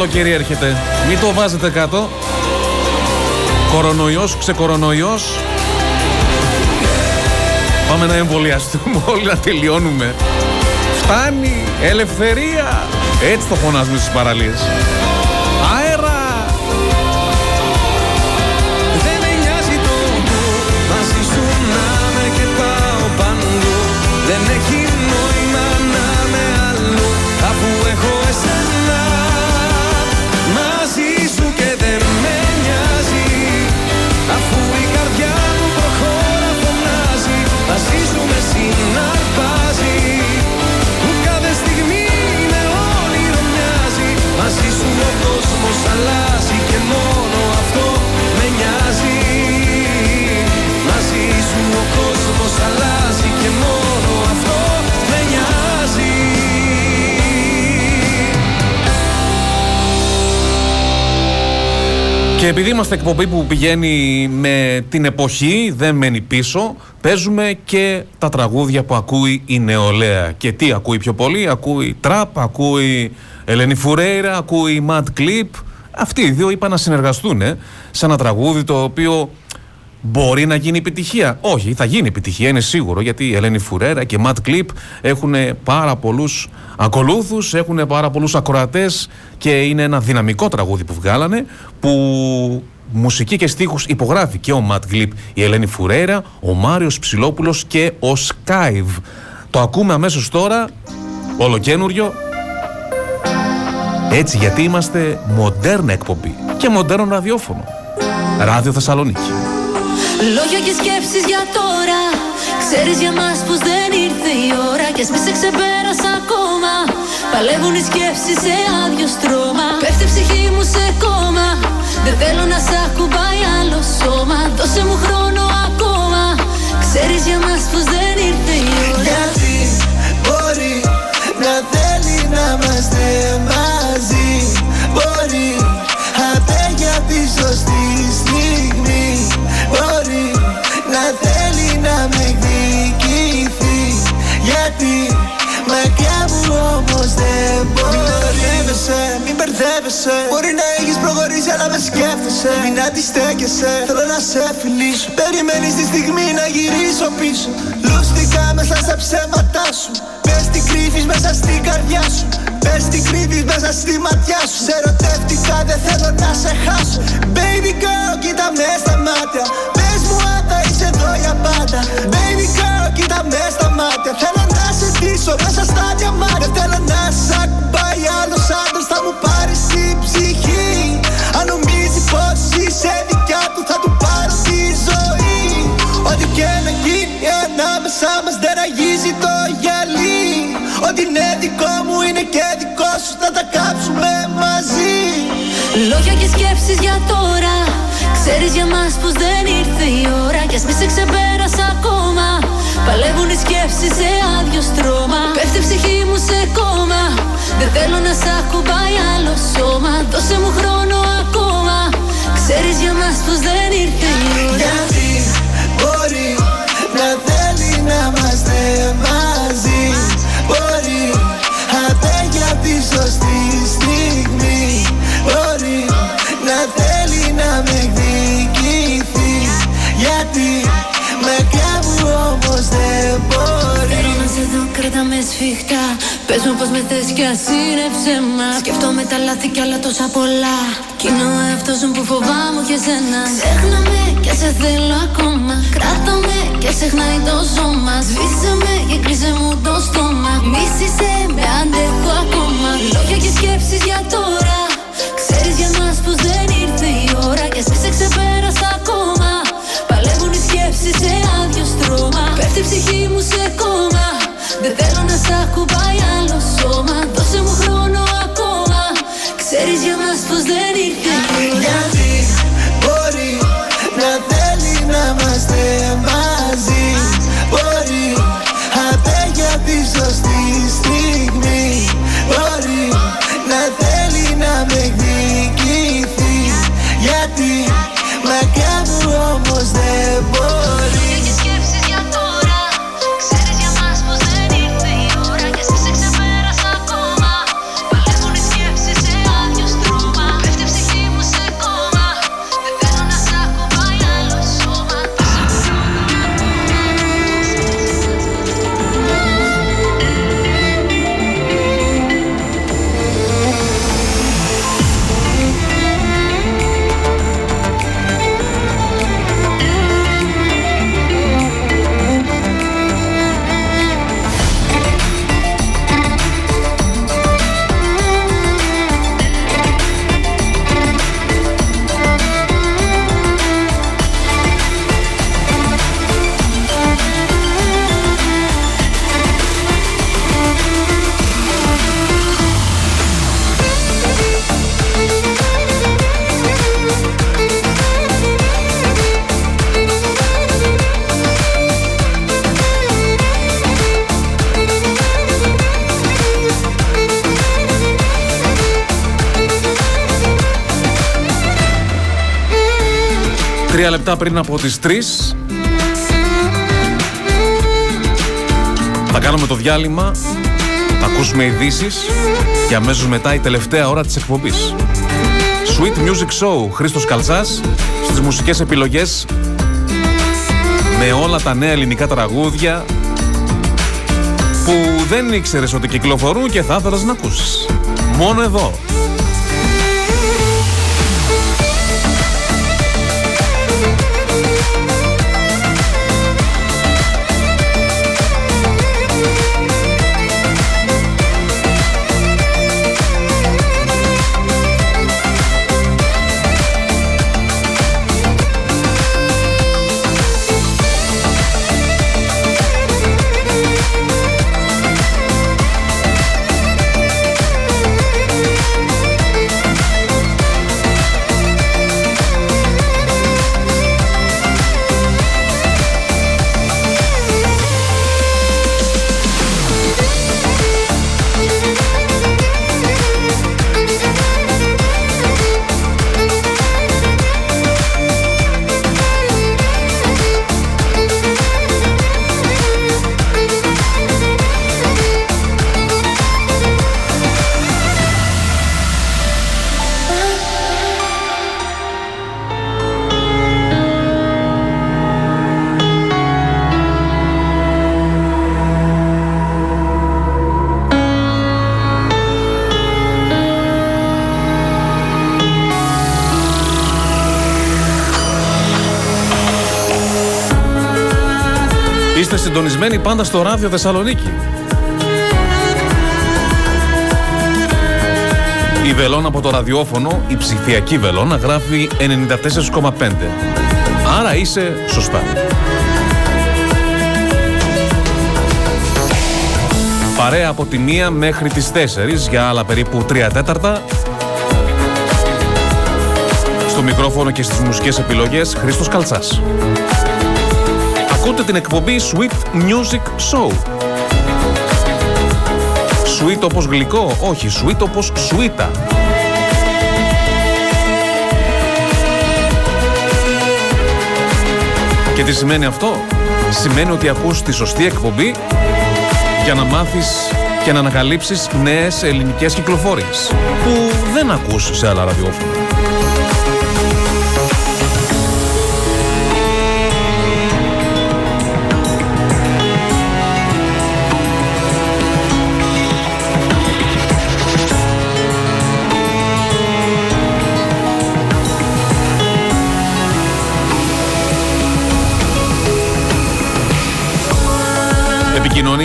Καλοκαίρι έρχεται. Μην το βάζετε κάτω. Κορονοϊός, ξεκορονοϊός. Πάμε να εμβολιαστούμε όλοι να τελειώνουμε. Φτάνει, ελευθερία. Έτσι το φωνάζουμε στις παραλίες. Και επειδή είμαστε εκπομπή που πηγαίνει με την εποχή, δεν μένει πίσω, παίζουμε και τα τραγούδια που ακούει η νεολαία. Και τι ακούει πιο πολύ, ακούει τραπ, ακούει Ελένη Φουρέιρα, ακούει Mad Clip. Αυτοί οι δύο είπαν να συνεργαστούν σε ένα τραγούδι το οποίο Μπορεί να γίνει επιτυχία. Όχι, θα γίνει επιτυχία, είναι σίγουρο, γιατί η Ελένη Φουρέρα και Ματ Κλιπ έχουν πάρα πολλούς ακολούθους, έχουν πάρα πολλούς ακροατές και είναι ένα δυναμικό τραγούδι που βγάλανε που μουσική και στίχους υπογράφει και ο Ματ Κλιπ, η Ελένη Φουρέρα, ο Μάριος Ψηλόπουλος και ο Σκάιβ. Το ακούμε αμέσως τώρα, ολοκένουριο, έτσι γιατί είμαστε μοντέρνα εκπομπή και μοντέρνο ραδιόφωνο. Ράδιο Θεσσαλονίκη. Λόγια και σκέψεις για τώρα. Ξέρεις για μας πως δεν ήρθε η ώρα Κι ας μη σε ξεπέρασα ακόμα. Παλεύουν οι σκέψεις σε άδειο στρώμα. Πέφτει η ψυχή μου σε κόμμα. Δεν θέλω να σ' ακουμπάει άλλο σώμα. Δώσε μου χρόνο ακόμα. Ξέρεις για μας πως δεν ήρθε η ώρα. Γιατί μπορεί να θέλει είμαστε μαζί μπερδεύεσαι Μπορεί να έχεις προχωρήσει αλλά με σκέφτεσαι. Μην αντιστέκεσαι. Θέλω να σε φιλήσω. Περιμένεις τη στιγμή να γυρίσω πίσω. Λούστηκα μέσα στα ψέματά σου. Πες τι κρύβεις μέσα στην καρδιά σου. Πες τι κρύβεις μέσα στη ματιά σου. Σε ερωτεύτηκα δεν θέλω να σε χάσω. Baby girl κοίτα με στα μάτια. Πες μου αν θα είσαι εδώ για πάντα. Baby girl κοίτα με στα μάτια. Θέλω να σε ντύσω μέσα στα διαμάτια Θέλω να σ' ακουμπάει άλλος άντρας Θα μου πάρεις την ψυχή. Αν νομίζεις πως είσαι δικιά του Θα του πάρω τη ζωή. Ό,τι και να γίνει ανάμεσά μας δεν αγίζει το γυαλί. Ό,τι είναι δικό μου είναι και δικό σου Θα τα κάψουμε μαζί. Λόγια και σκέψεις για τώρα. Ξέρεις για μας πως δεν ήρθε η ώρα. Κι ας μη σε ξεπέρασα ακόμα. Παλεύουν οι σκέψεις σε άδειο στρώμα. Πέφτει η ψυχή μου σε κόμμα Δεν θέλω να σ' ακουμπάει άλλο σώμα. Δώσε μου χρόνο ακόμα. Ξέρεις για μας πως δεν ήρθε η ώρα. Γιατί μπορεί να θέλει να είμαστε μαζί; Μπορεί απέ για τη σωστή στιγμή; Μπορεί να θέλει να με εκδικηθείς; Γιατί μακριά μου όμως δεν μπορεί. Θέλω να σε δω, κράτα με σφιχτά Πες μου πως με θες κι ας είναι ψέμα Σκέφτομαι τα λάθη κι άλλα τόσα πολλά. Κι είναι ο εαυτός μου που φοβάμαι και σένα. Ξέχνα με και σε θέλω ακόμα. Κράτα με και ξεχνάει το σώμα. Σβήσε με και κλείσε μου το στόμα. Μίσησε με αντέχω ακόμα. Λόγια και σκέψεις για τώρα. Ξέρεις για μας πως δεν ήρθε η ώρα. Και εσύ σε ξεπέρασα ακόμα. Παλεύουν οι σκέψεις σε άδειο στρώμα. Πέφτει η ψυχή μου σε κόμμα Δεν θέλω να σ' ακουμπάει άλλο σώμα. Δώσε μου χρόνο ακόμα. Ξέρεις για μας πως δεν Τρία λεπτά πριν από τις 3 Θα κάνουμε το διάλειμμα. Θα ακούσουμε ειδήσεις. Και αμέσως μετά η τελευταία ώρα της εκπομπής. Sweet Music Show Χρήστος Καλτσάς Στις μουσικές επιλογές. Με όλα τα νέα ελληνικά τραγούδια Που δεν ήξερες ότι κυκλοφορούν Και θα ήθελες να ακούσεις. Μόνο εδώ συντονισμένοι πάντα στο ράδιο Θεσσαλονίκη. Η βελόνα από το ραδιόφωνο, η ψηφιακή βελόνα, γράφει 94,5. Άρα είσαι σωστά. Παρέα από τη μία μέχρι τις 4 για άλλα περίπου 3 τέταρτα. Στο μικρόφωνο και στις μουσικές επιλογές Χρήστος Καλτσάς. Ακούτε την εκπομπή Sweet Music Show. Sweet όπως γλυκό, όχι, sweet όπως σουίτα. Και τι σημαίνει αυτό; Σημαίνει ότι ακούς τη σωστή εκπομπή για να μάθεις και να ανακαλύψεις νέες ελληνικές κυκλοφορίες που δεν ακούς σε άλλα ραδιόφωνα.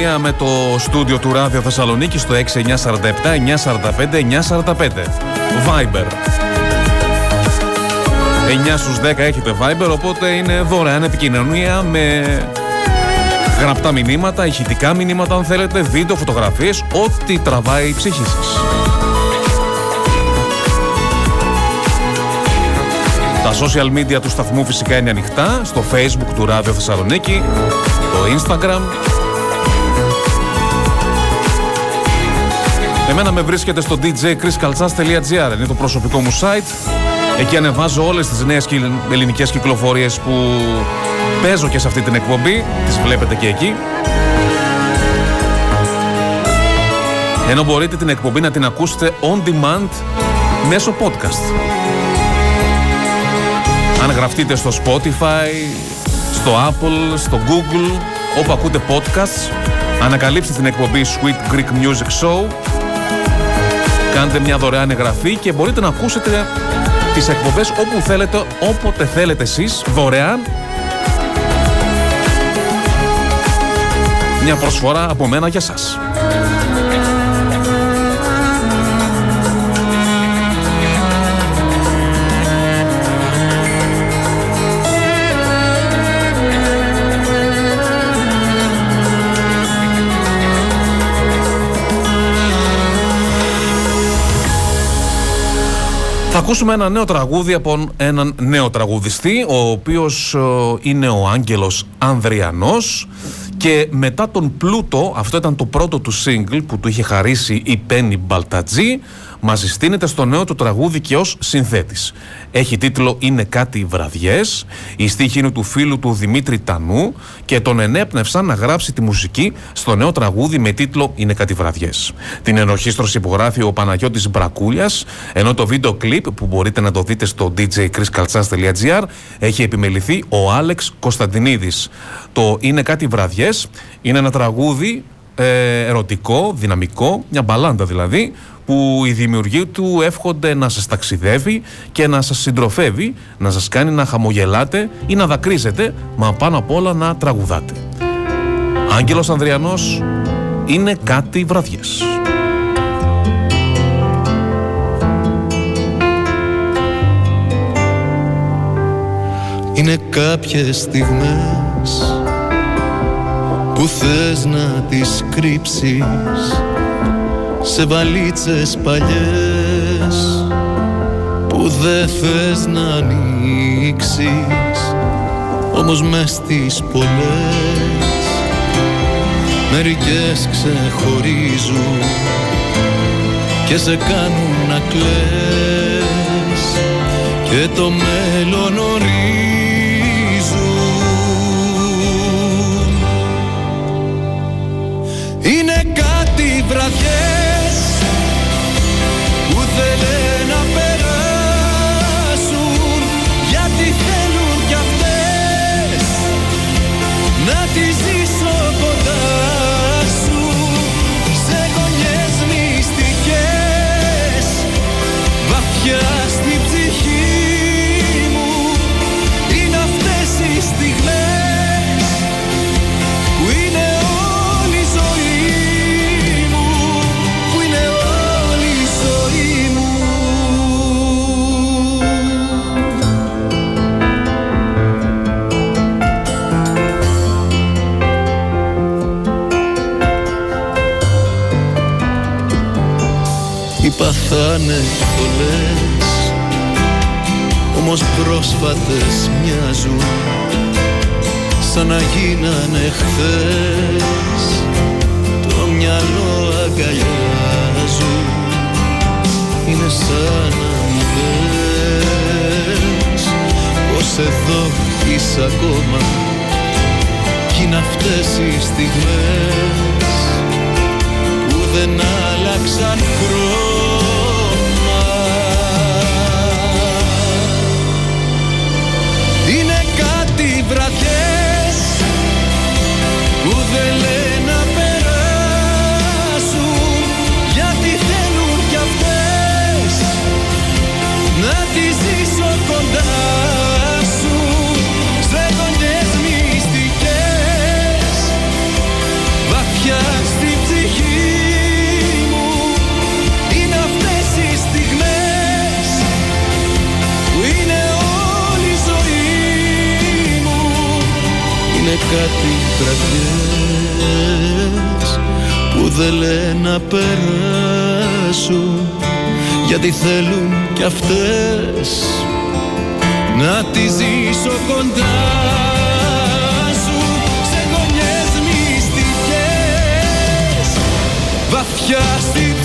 Επικοινωνία με το στούντιο του Ράδιο Θεσσαλονίκη στο 6947 945 945. Viber. 9 στους 10 έχετε Viber, οπότε είναι δωρεάν επικοινωνία με γραπτά μηνύματα, ηχητικά μηνύματα αν θέλετε, βίντεο, φωτογραφίες, ό,τι τραβάει η ψυχή σας. Τα social media του σταθμού φυσικά είναι ανοιχτά, στο facebook του Ράδιο Θεσσαλονίκη, το instagram, Εμένα με βρίσκεται στο djchriskaltsas.gr Είναι το προσωπικό μου site. Εκεί ανεβάζω όλες τις νέες ελληνικές κυκλοφορίες που παίζω και σε αυτή την εκπομπή. Τις βλέπετε και εκεί. Ενώ μπορείτε την εκπομπή να την ακούσετε on demand μέσω podcast. Αν γραφτείτε στο Spotify, στο Apple, στο Google Όπου ακούτε podcasts Ανακαλύψτε την εκπομπή Sweet Greek Music Show Κάντε μια δωρεάν εγγραφή και μπορείτε να ακούσετε τις εκπομπές όπου θέλετε, όποτε θέλετε εσείς, δωρεάν. Μια προσφορά από μένα για σας. Θα ακούσουμε ένα νέο τραγούδι από έναν νέο τραγουδιστή, ο οποίος ε, είναι ο Άγγελος Ανδριανός. Και μετά τον Πλούτο, αυτό ήταν το πρώτο του single που του είχε χαρίσει η Πέννη Μπαλτατζή, Μας συστήνεται στο νέο του τραγούδι και ως συνθέτης. Έχει τίτλο Είναι κάτι βραδιές. Η στίχη είναι του φίλου του Δημήτρη Τανού και τον ενέπνευσαν να γράψει τη μουσική στο νέο τραγούδι με τίτλο Είναι κάτι βραδιές. Την ενορχίστρωση υπογράφει ο Παναγιώτης Μπρακούλιας, ενώ το βίντεο κλιπ που μπορείτε να το δείτε στο djchriskaltsas.gr έχει επιμεληθεί ο Άλεξ Κωνσταντινίδης. Το Είναι κάτι βραδιές είναι ένα τραγούδι ε, ερωτικό, δυναμικό, μια μπαλάντα δηλαδή, που οι δημιουργοί του εύχονται να σας ταξιδεύει και να σας συντροφεύει, να σας κάνει να χαμογελάτε ή να δακρύζετε, μα πάνω απ' όλα να τραγουδάτε. Άγγελος Ανδριανός είναι κάτι βραδιές. Είναι κάποιες στιγμές που θες να τις κρύψεις σε βαλίτσες παλιές που δεν θες να ανοίξεις όμως μες στις πολλές. Μερικές ξεχωρίζουν και σε κάνουν να κλαις. Και το μέλλον ορίζουν θα είναι πολλές Όμως πρόσφατες μοιάζουν Σαν να γίνανε χθες. Το μυαλό αγκαλιάζουν Είναι σαν να μου λες Πως εδώ είσαι ακόμα Κι είναι αυτές οι στιγμές Που δεν άλλαξαν χρώμα κάτι βραδιές που δεν λένε να περάσουν γιατί θέλουν κι αυτές να τις ζήσω κοντά σου σε γωνιές μυστικές. Βαθιά στη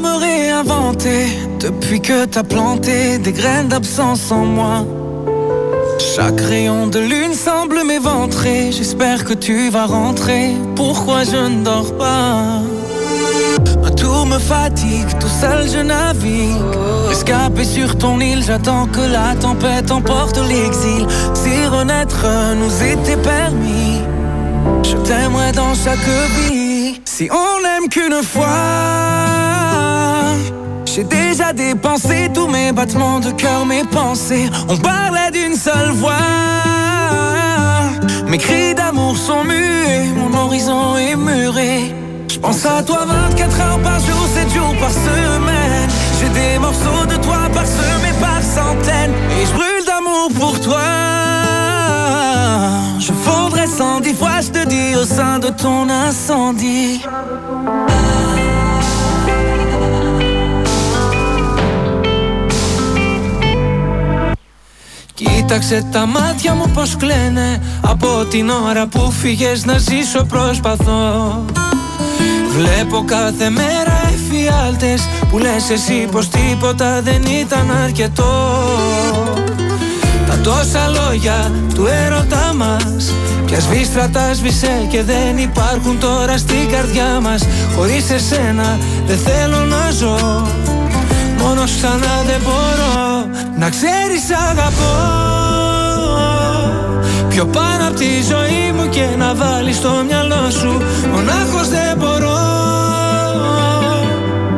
me réinventer depuis que t'as planté des graines d'absence en moi. Chaque rayon de lune semble m'éventrer. J'espère que tu vas rentrer. Pourquoi je ne dors pas? Ma tour me fatigue, tout seul je navigue. Escapé sur ton île, j'attends que la tempête emporte l'exil. Si renaître nous était permis, je t'aimerais dans chaque vie. Si on n'aime qu'une fois, j'ai déjà dépensé tous mes battements de cœur, mes pensées. On parlait d'une seule voix. Mes cris d'amour sont muets, mon horizon est muré. Je pense à toi 24 heures par jour, 7 jours par semaine. J'ai des morceaux de toi parsemés par centaines. Et je brûle d'amour pour toi. Je fondrais cent dix fois, je te dis, au sein de ton incendie. Κοίταξε τα μάτια μου πως κλαίνε. Από την ώρα που φύγες να ζήσω προσπαθώ. Βλέπω κάθε μέρα εφιάλτες Που λες εσύ πως τίποτα δεν ήταν αρκετό. Τα τόσα λόγια του έρωτά μας Πια σβήστρα τα σβήσε και δεν υπάρχουν τώρα στην καρδιά μας. Χωρίς εσένα δεν θέλω να ζω. Μόνος ξανά δεν μπορώ να ξέρεις αγαπώ Πιο πάνω από τη ζωή μου και να βάλεις στο μυαλό σου Μονάχος δεν μπορώ.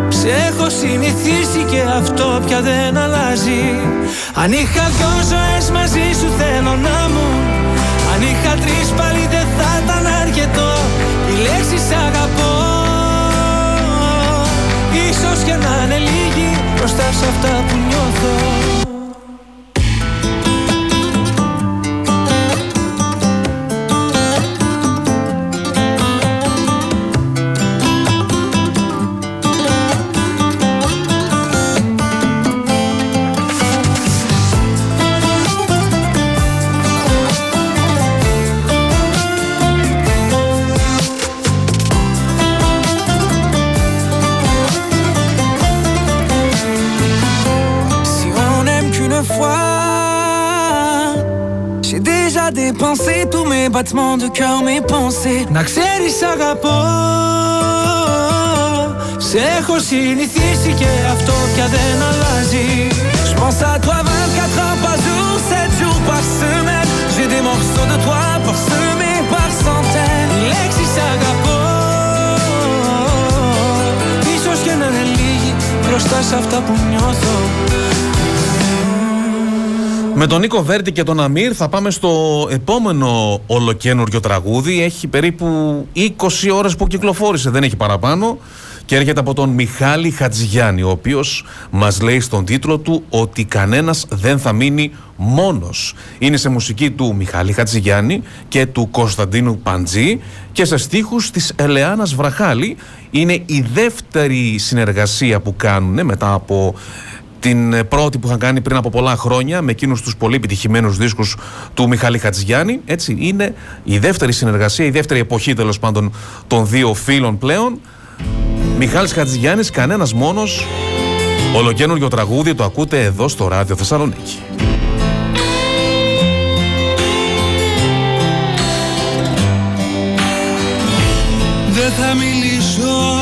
Σε έχω συνηθίσει και αυτό πια δεν αλλάζει. Αν είχα δυο ζωές μαζί σου θέλω να μου Αν είχα τρεις πάλι δεν θα ήταν αρκετό. Η λέξη σ' αγαπώ. Ίσως και να είναι λίγη μπροστά σε αυτά που νιώθω mes battements de cœur, mes pensées Να ξέρεις αγαπώ Σε έχω συνηθίσει και αυτό πια δεν αλλάζει Je pense à toi 24 heures par jour, 7 jours par semaine J'ai des morceaux de toi parsemés par centaines Η λέξη σ' αγαπώ Ίσως και να είναι λίγη μπροστά σε αυτά που νιώθω με τον Νίκο Βέρτη και τον Αμύρ θα πάμε στο επόμενο ολοκένουργιο τραγούδι. Έχει περίπου 20 ώρες που κυκλοφόρησε, δεν έχει παραπάνω. Και έρχεται από τον Μιχάλη Χατζηγιάννη, ο οποίος μας λέει στον τίτλο του ότι κανένας δεν θα μείνει μόνος. Είναι σε μουσική του Μιχάλη Χατζηγιάννη και του Κωνσταντίνου Παντζή και σε στίχους της Ελεάνας Βραχάλη. Είναι η δεύτερη συνεργασία που κάνουν μετά από την πρώτη που είχαν κάνει πριν από πολλά χρόνια με εκείνους τους πολύ επιτυχημένους δίσκους του Μιχάλη Χατζηγιάννη. Έτσι, είναι η δεύτερη συνεργασία, η δεύτερη εποχή τέλος πάντων των δύο φίλων πλέον. Μιχάλης Χατζηγιάννης, κανένας μόνος Ολοκένουργιο τραγούδι το ακούτε εδώ στο Ράδιο Θεσσαλονίκη Δεν θα μιλήσω Για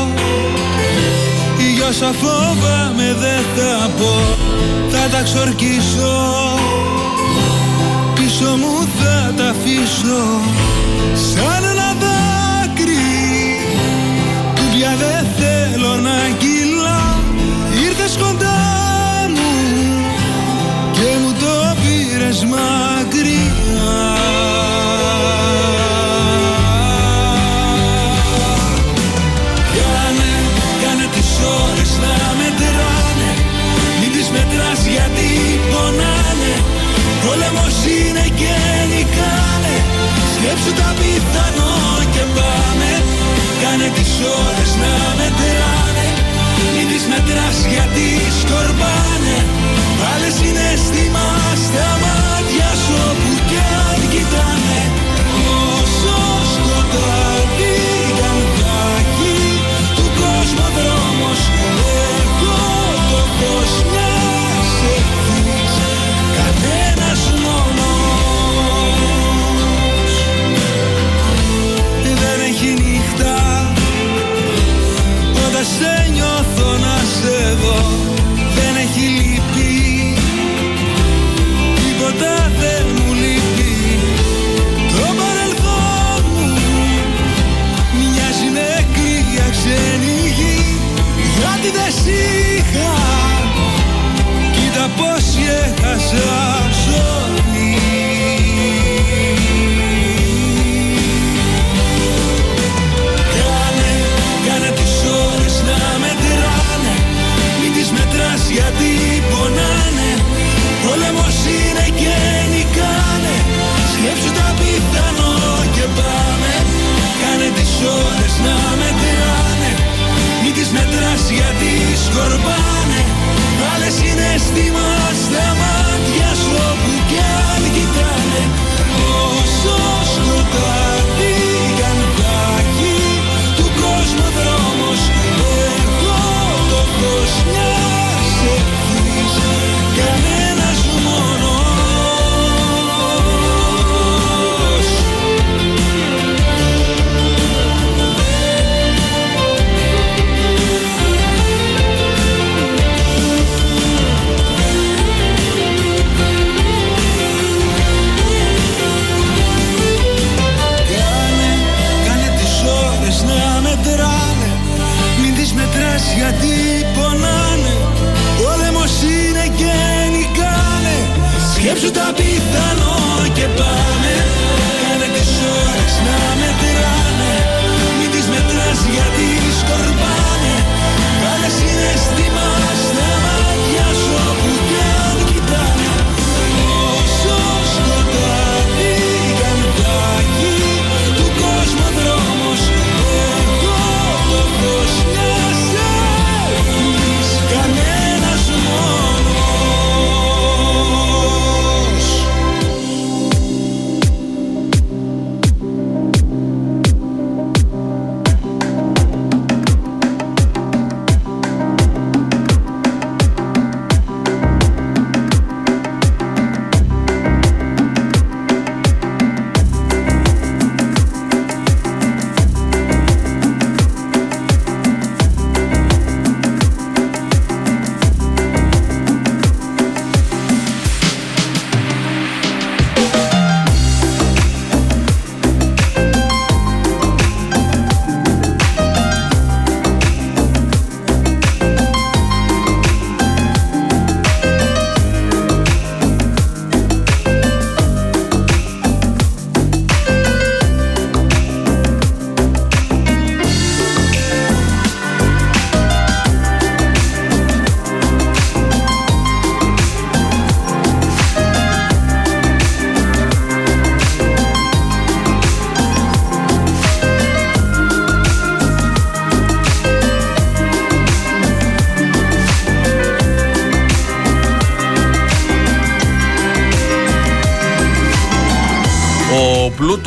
όσα φόβαμαι δεν θα πω Θα τα ξορκίσω. Πίσω μου θα τα αφήσω Σαν Σκέψου τα πιθανό και πάμε. Κάνε τις ώρες να μετράνε. Μην τις μετράς γιατί σκορπάνε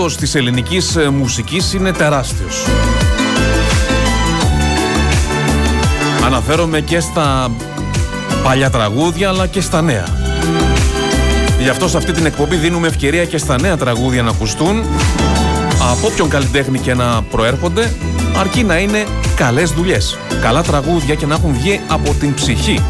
πλούτος της ελληνικής ε, μουσικής είναι τεράστιος. Αναφέρομαι και στα παλιά τραγούδια αλλά και στα νέα. Γι' αυτό σε αυτή την εκπομπή δίνουμε ευκαιρία και στα νέα τραγούδια να ακουστούν από όποιον καλλιτέχνη και να προέρχονται αρκεί να είναι καλές δουλειές, καλά τραγούδια και να έχουν βγει από την ψυχή.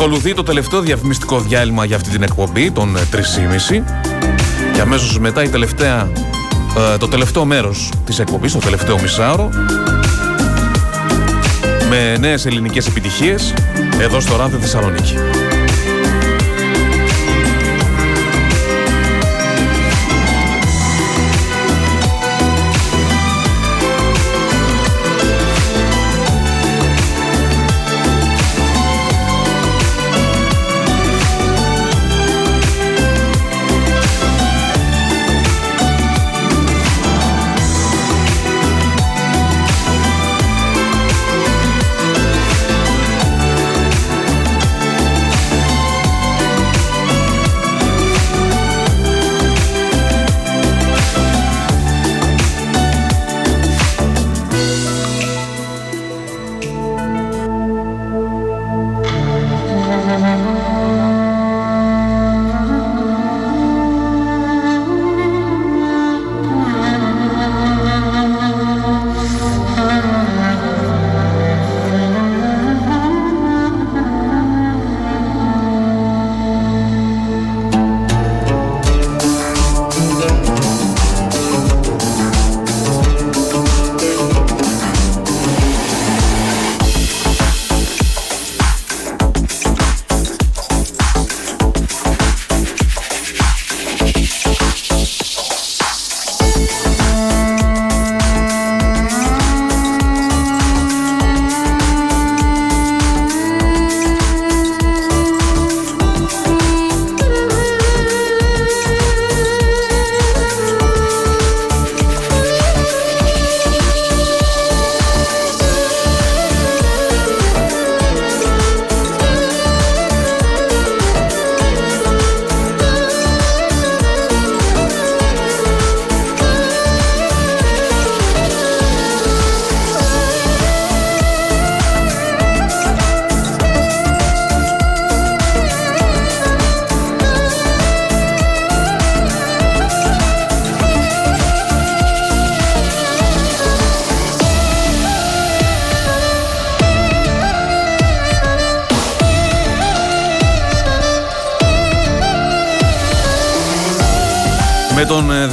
Ακολουθεί το τελευταίο διαφημιστικό διάλειμμα για αυτή την εκπομπή, των 3.30 και αμέσως μετά η τελευταία, ε, το τελευταίο μέρος της εκπομπής, το τελευταίο μισάωρο με νέες ελληνικές επιτυχίες εδώ στο Ράδιο Θεσσαλονίκη.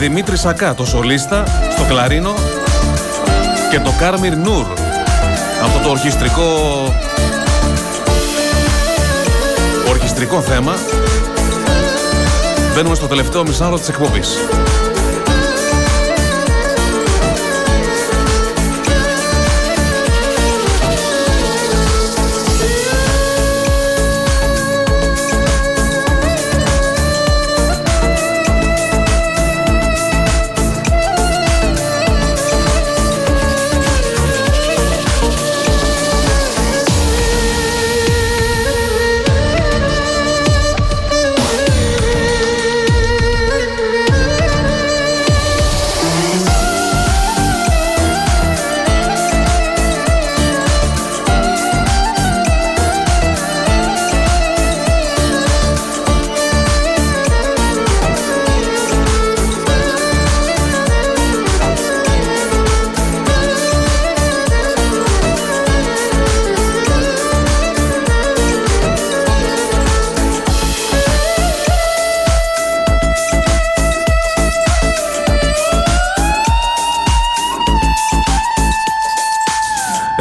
Δημήτρης Σακά, το σολίστα, στο κλαρίνο και το Κάρμιρ Νούρ από το ορχιστρικό ορχιστρικό θέμα μπαίνουμε στο τελευταίο μισάρο της εκπομπής.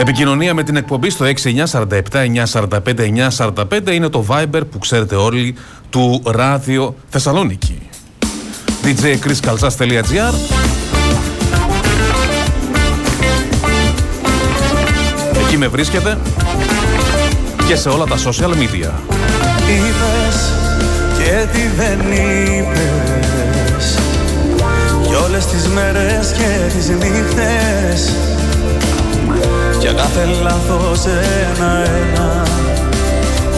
Επικοινωνία με την εκπομπή στο 6947-945-945 είναι το Viber που ξέρετε όλοι του Ράδιο Θεσσαλονίκη. djchriskalsas.gr Εκεί με βρίσκεται και σε όλα τα social media. Είπες και τι δεν είπες Όλες τις μέρες και τις νύχτες Για κάθε λάθος ένα-ένα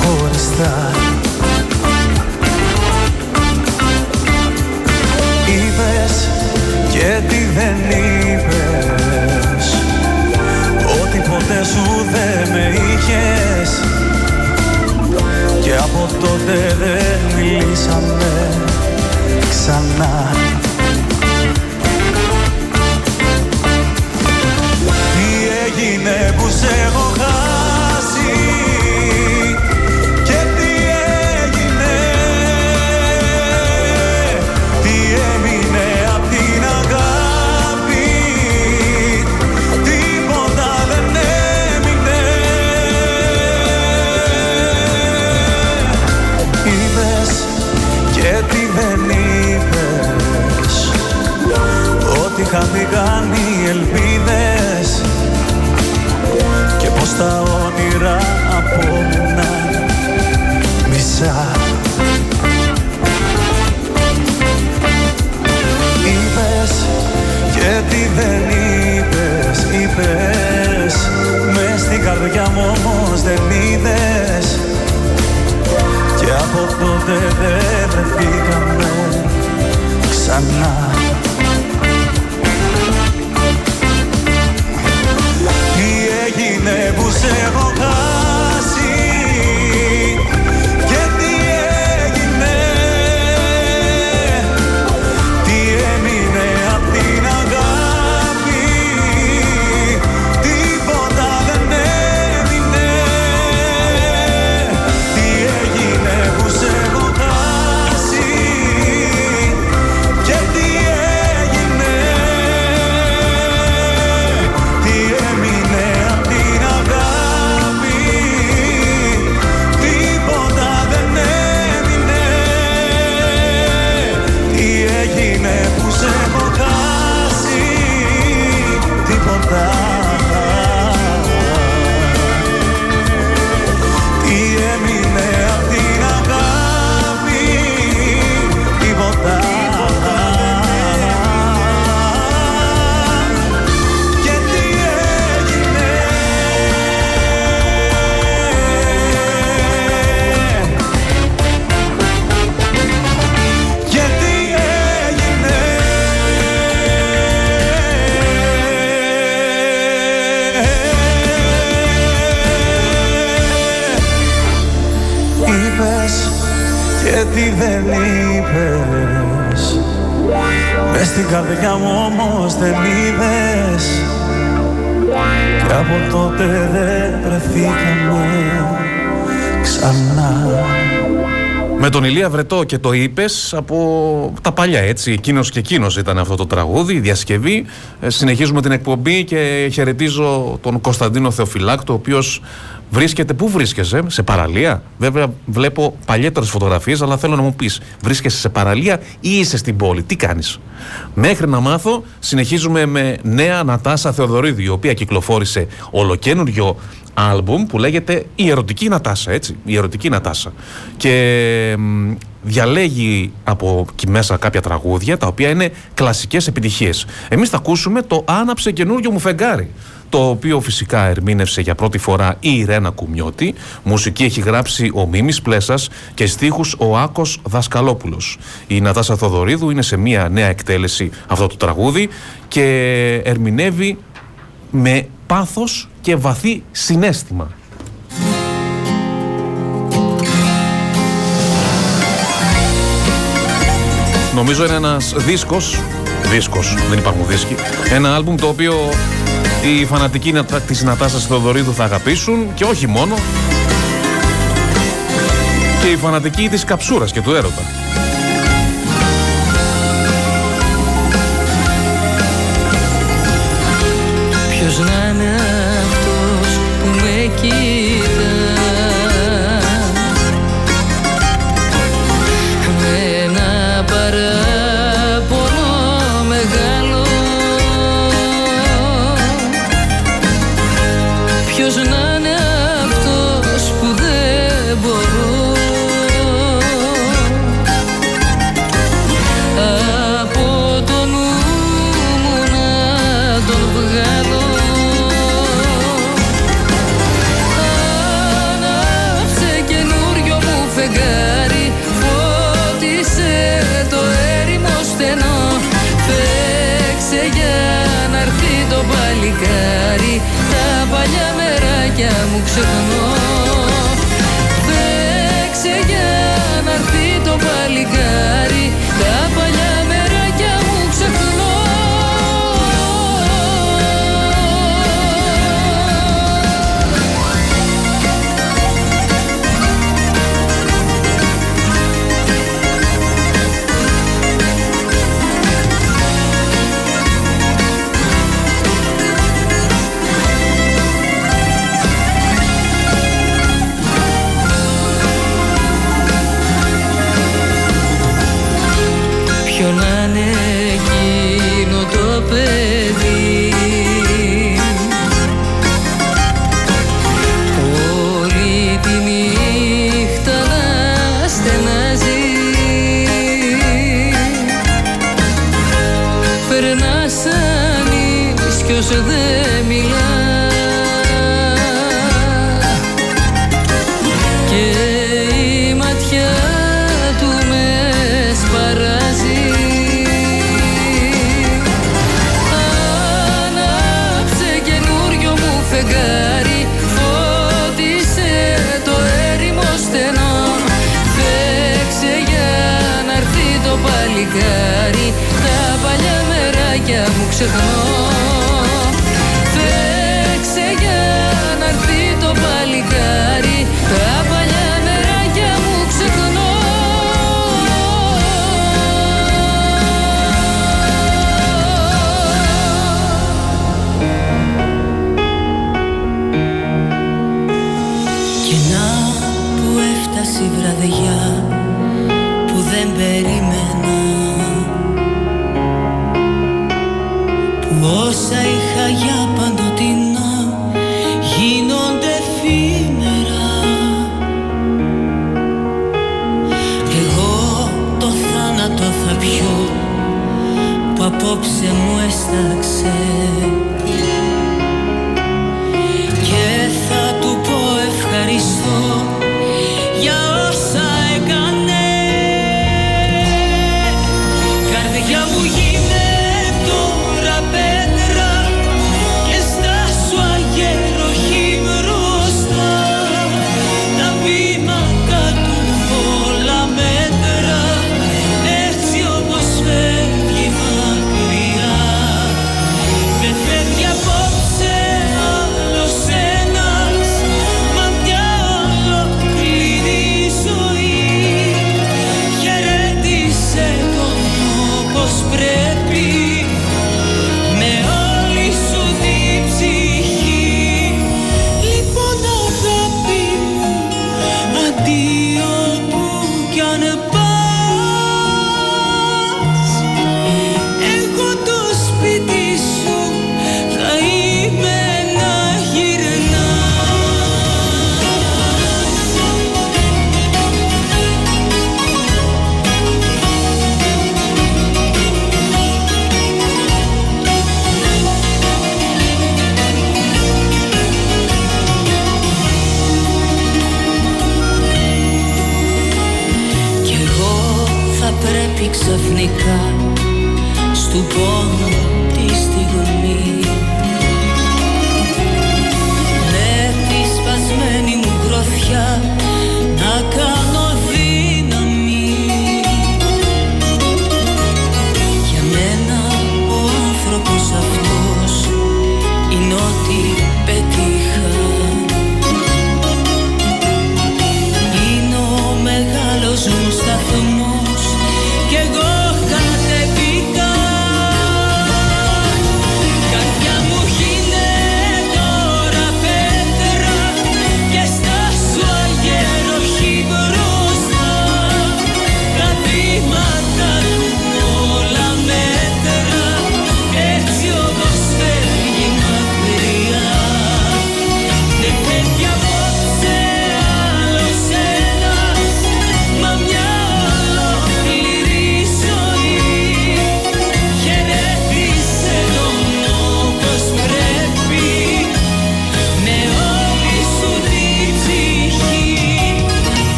χωριστά Είπες και τι δεν είπες. Ότι ποτέ σου δεν με είχες. Και από τότε δεν μιλήσαμε ξανά έγινε που σε έχω χάσει. Και τι έγινε Τι έμεινε απ' την αγάπη. Τίποτα δεν έμεινε. Είπες και τι δεν είπες Ότι χάθηκαν οι ελπίδες Και πως τα όνειρα απόμειναν μισά. Είπες και τι δεν είπες Είπες. Μες στην καρδιά μου όμως δεν είδες. Και από τότε δεν βρεθήκαμε ξανά δεν είπες Μες στην καρδιά μου όμως δεν είδες Και από τότε δεν βρεθήκαμε ξανά Με τον Ηλία Βρετό και το είπες από τα παλιά έτσι. Εκείνος και εκείνος ήταν αυτό το τραγούδι, η διασκευή. Ε, συνεχίζουμε την εκπομπή και χαιρετίζω τον Κωνσταντίνο Θεοφυλάκτο, ο οποίος βρίσκεται. Πού βρίσκεσαι, σε παραλία; Βέβαια, βλέπω παλιότερες φωτογραφίες, αλλά θέλω να μου πεις, βρίσκεσαι σε παραλία ή είσαι στην πόλη; Τι κάνεις; Μέχρι να μάθω, συνεχίζουμε με νέα Νατάσα Θεοδωρίδου, η οποία κυκλοφόρησε ολοκένουργιο άλμπουμ που λέγεται Η Ερωτική Νατάσα, έτσι. Η Ερωτική Νατάσα. Και μ, διαλέγει από εκεί μέσα κάποια τραγούδια τα οποία είναι κλασικές επιτυχίες. Εμείς θα ακούσουμε το «Άναψε καινούριο μου φεγγάρι» το οποίο φυσικά ερμήνευσε για πρώτη φορά η Ιρένα Κουμιώτη. Μουσική έχει γράψει ο Μίμης Πλέσας και στίχους ο Άκος Δασκαλόπουλος. Η Νατάσα Θοδωρίδου είναι σε μια νέα εκτέλεση αυτό το τραγούδι και ερμηνεύει με πάθος και βαθύ συνέστημα. Νομίζω είναι ένας δίσκος, δίσκος, δεν υπάρχουν δίσκοι, ένα άλμπουμ το οποίο οι φανατικοί Νατα- της Νατάσας Θεοδωρίδου θα αγαπήσουν και όχι μόνο και οι φανατικοί της καψούρας και του έρωτα. ξεχνώ. Φέξε για να έρθει το παλικάρι. Τα παλιά μεράκια μου ξεχνώ. Και να που έφτασε η βραδιά Που δεν περίμενα. Όσα είχα για παντοτινά γίνονται φήμερα. Εγώ το θάνατο θα πιω που απόψε μου έσταξε.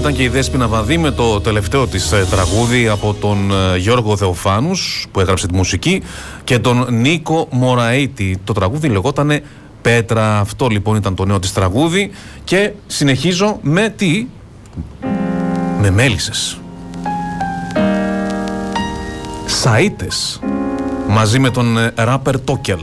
Ήταν και η Δέσποινα Βαδί με το τελευταίο της ε, τραγούδι από τον ε, Γιώργο Θεοφάνους που έγραψε τη μουσική και τον Νίκο Μωραήτη. Το τραγούδι λεγότανε Πέτρα. Αυτό λοιπόν ήταν το νέο της τραγούδι και συνεχίζω με τι... Με μέλισσες. Σαΐτες μαζί με τον ε, ράπερ Τόκελ.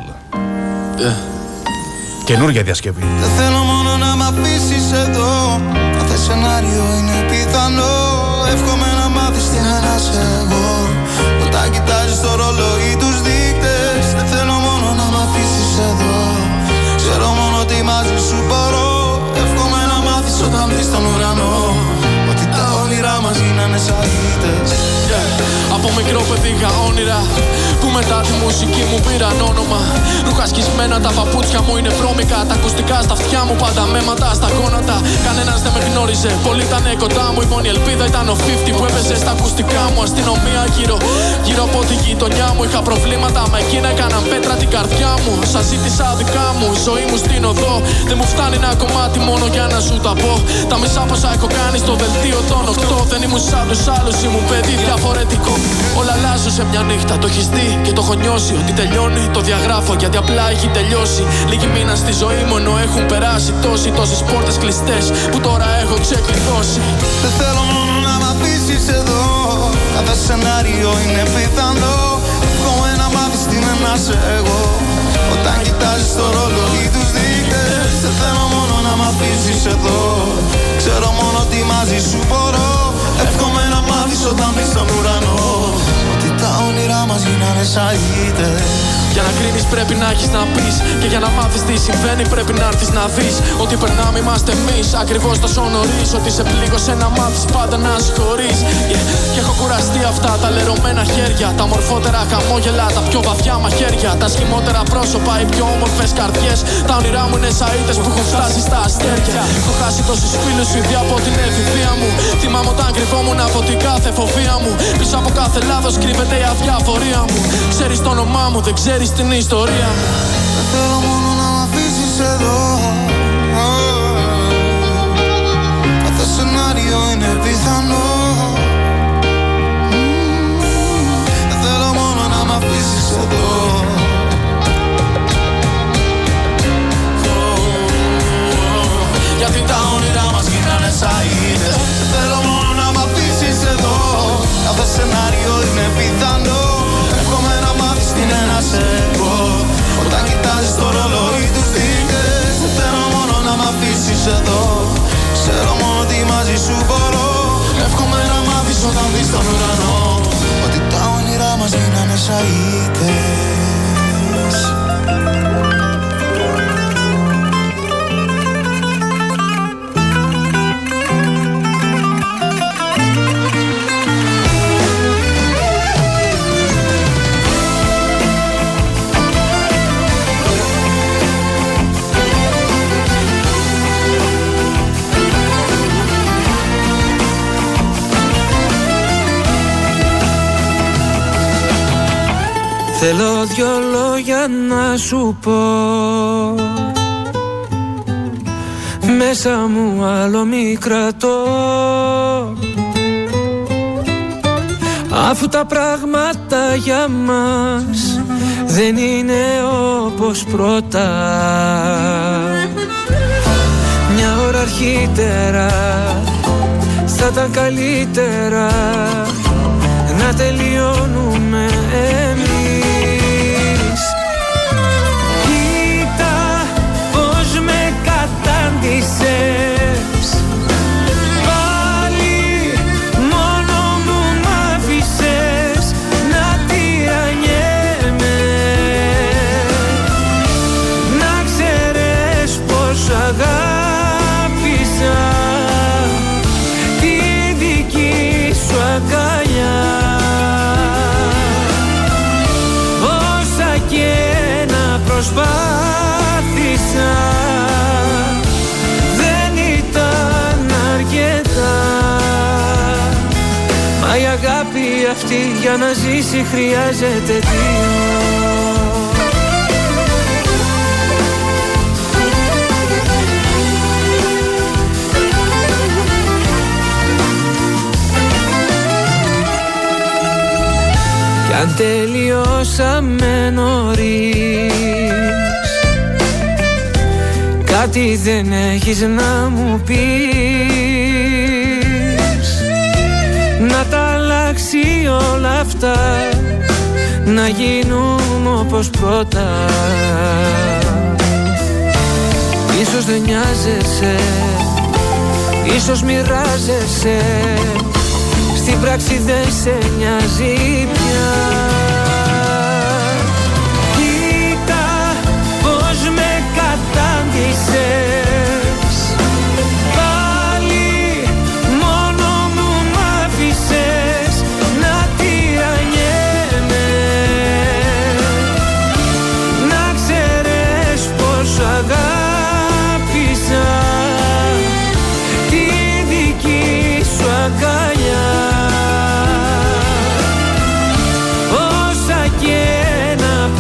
Καινούργια διασκευή. Δεν θέλω μόνο να μ' αφήσεις εδώ Κάθε σενάριο είναι πιθανό. Εύχομαι να μάθεις τι να σε εγώ Όταν κοιτάζεις το ρολόι τους δείκτες Δεν θέλω μόνο να μ' αφήσεις εδώ. Ξέρω μόνο ότι μαζί σου μπορώ. Εύχομαι να μάθεις όταν δεις τον ουρανό. Ότι τα όνειρά μας γίνανε σαγίτες Από μικρό παιδί είχα όνειρα που μετά τη μουσική μου πήραν όνομα. Ρούχα σκισμένα τα παπούτσια μου είναι βρώμικα. Τα ακουστικά στα αυτιά μου πάντα με ματά στα γόνατα. Κανένας δεν με γνώριζε, πολλοί ήταν κοντά μου. Η μόνη ελπίδα ήταν ο 50 που έπαιζε στα ακουστικά μου. Αστυνομία γύρω, γύρω από τη γειτονιά μου. Είχα προβλήματα, μα εκείνα έκαναν πέτρα την καρδιά μου. Σας ζήτησα δικά μου, η ζωή μου στην οδό. Δεν μου φτάνει ένα κομμάτι μόνο για να σου τα πω. Τα μισά πόσα έχω κάνει στο δελτίο των 8. Δεν ήμουν σαν τους άλλους, ήμουν παιδί διαφορετικό. Όλα αλλάζουν σε μια νύχτα, το έχεις δει και το έχω νιώσει. Ότι τελειώνει, το διαγράφω γιατί απλά έχει τελειώσει. Λίγοι μήνα στη ζωή μου ενώ έχουν περάσει τόσοι τόσες πόρτες κλειστές που τώρα έχω ξεκλειδώσει. Δεν θέλω μόνο να μ' αφήσεις εδώ Κάθε σενάριο είναι πιθανό Εύχομαι να μάθεις τι είναι να σε εγώ Όταν κοιτάζεις το ρολόι τους δείκτες Δεν θέλω μόνο να μ' αφήσεις εδώ Ξέρω μόνο ότι μαζί σου μπορώ Εύχομαι να μάθεις όταν μπεις στον ουρανό. Ότι τα όνειρά μας γίνανε σαγίτες Για να κρίνεις πρέπει να έχεις να πεις. Και για να μάθεις τι συμβαίνει πρέπει να έρθεις να δεις. Ότι περνάμε είμαστε εμείς. Ακριβώς τόσο νωρίς. Ότι σε πλήγωσε να μάθεις πάντα να συγχωρεί. Yeah. Και έχω κουραστεί αυτά τα λερωμένα χέρια. Τα μορφότερα χαμόγελα, τα πιο βαθιά μαχαίρια. Τα σχημότερα πρόσωπα, οι πιο όμορφες καρδιές. Τα όνειρά μου είναι σαΐτες που έχουν φτάσει στα αστέρια. Έχω χάσει τόσους φίλους ήδη από την εφηβεία μου. Θυμάμαι όταν κρυβόμουν από την κάθε φοβία μου. Πίσω από κάθε λάθος κρύβεται η αδιαφορία μου. Ξέρεις το όνομά μου, δεν ξέρεις την ιστορία. Μου. Δεν θέλω μόνο να μ' αφήσεις εδώ. Κάθε σενάριο είναι πιθανό. Δεν θέλω μόνο να μ' αφήσεις εδώ. Γιατί τα όνειρά μας γίνανε σαΐδες Δεν θέλω μόνο να μ' αφήσεις εδώ. Κάθε σενάριο είναι πιθανό. Εύχομαι να μάθεις τι είναι να σε εγώ Όταν κοιτάζεις το ρολόι τους δείκτες Δεν θέλω μόνο να μ' αφήσεις εδώ. Ξέρω μόνο ότι μαζί σου μπορώ. Εύχομαι να μάθεις όταν δεις τον ουρανό. Ότι τα όνειρά μας γίνανε σαΐτες Θέλω δυο λόγια να σου πω. Μέσα μου άλλο μη κρατώ Αφού τα πράγματα για μας δεν είναι όπως πρώτα. Μια ώρα αρχίτερα θα ήταν καλύτερα να τελειώνουμε εμείς κατάντησες αυτή για να ζήσει χρειάζεται δύο αν τελειώσαμε νωρίς Κάτι δεν έχεις να μου πεις. Αλλάξει όλα αυτά Να γίνουμε όπως πρώτα. Ίσως δεν νοιάζεσαι Ίσως μοιράζεσαι Στην πράξη δεν σε νοιάζει πια. Κοίτα πως με κατάντησες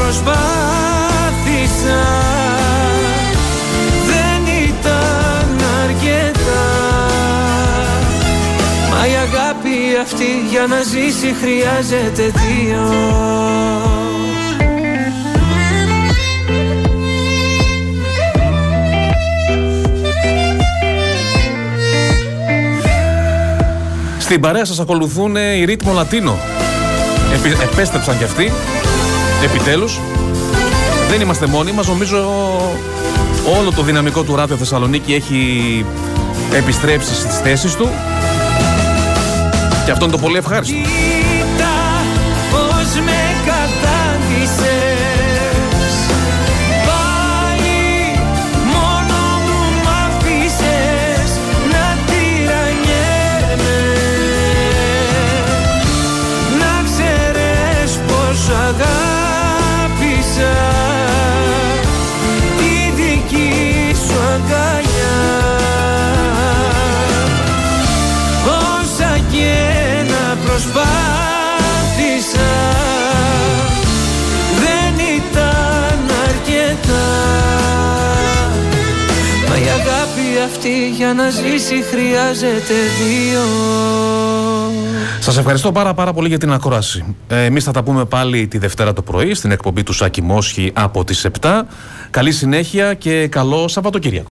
προσπάθησα Δεν ήταν αρκετά Μα η αγάπη αυτή για να ζήσει χρειάζεται δύο Στην παρέα σας ακολουθούν οι Ρίτμο Λατίνο. Επι, επέστρεψαν κι αυτοί. Επιτέλους. Δεν είμαστε μόνοι μας. Νομίζω όλο το δυναμικό του Ράδιο Θεσσαλονίκη έχει επιστρέψει στις θέσεις του. Και αυτό είναι το πολύ ευχάριστο. Αυτή για να ζήσει χρειάζεται δύο Σας ευχαριστώ πάρα πάρα πολύ για την ακρόαση. Ε, εμείς θα τα πούμε πάλι τη Δευτέρα το πρωί στην εκπομπή του Σάκη Μόσχη από τις 7. Καλή συνέχεια και καλό Σαββατοκύριακο.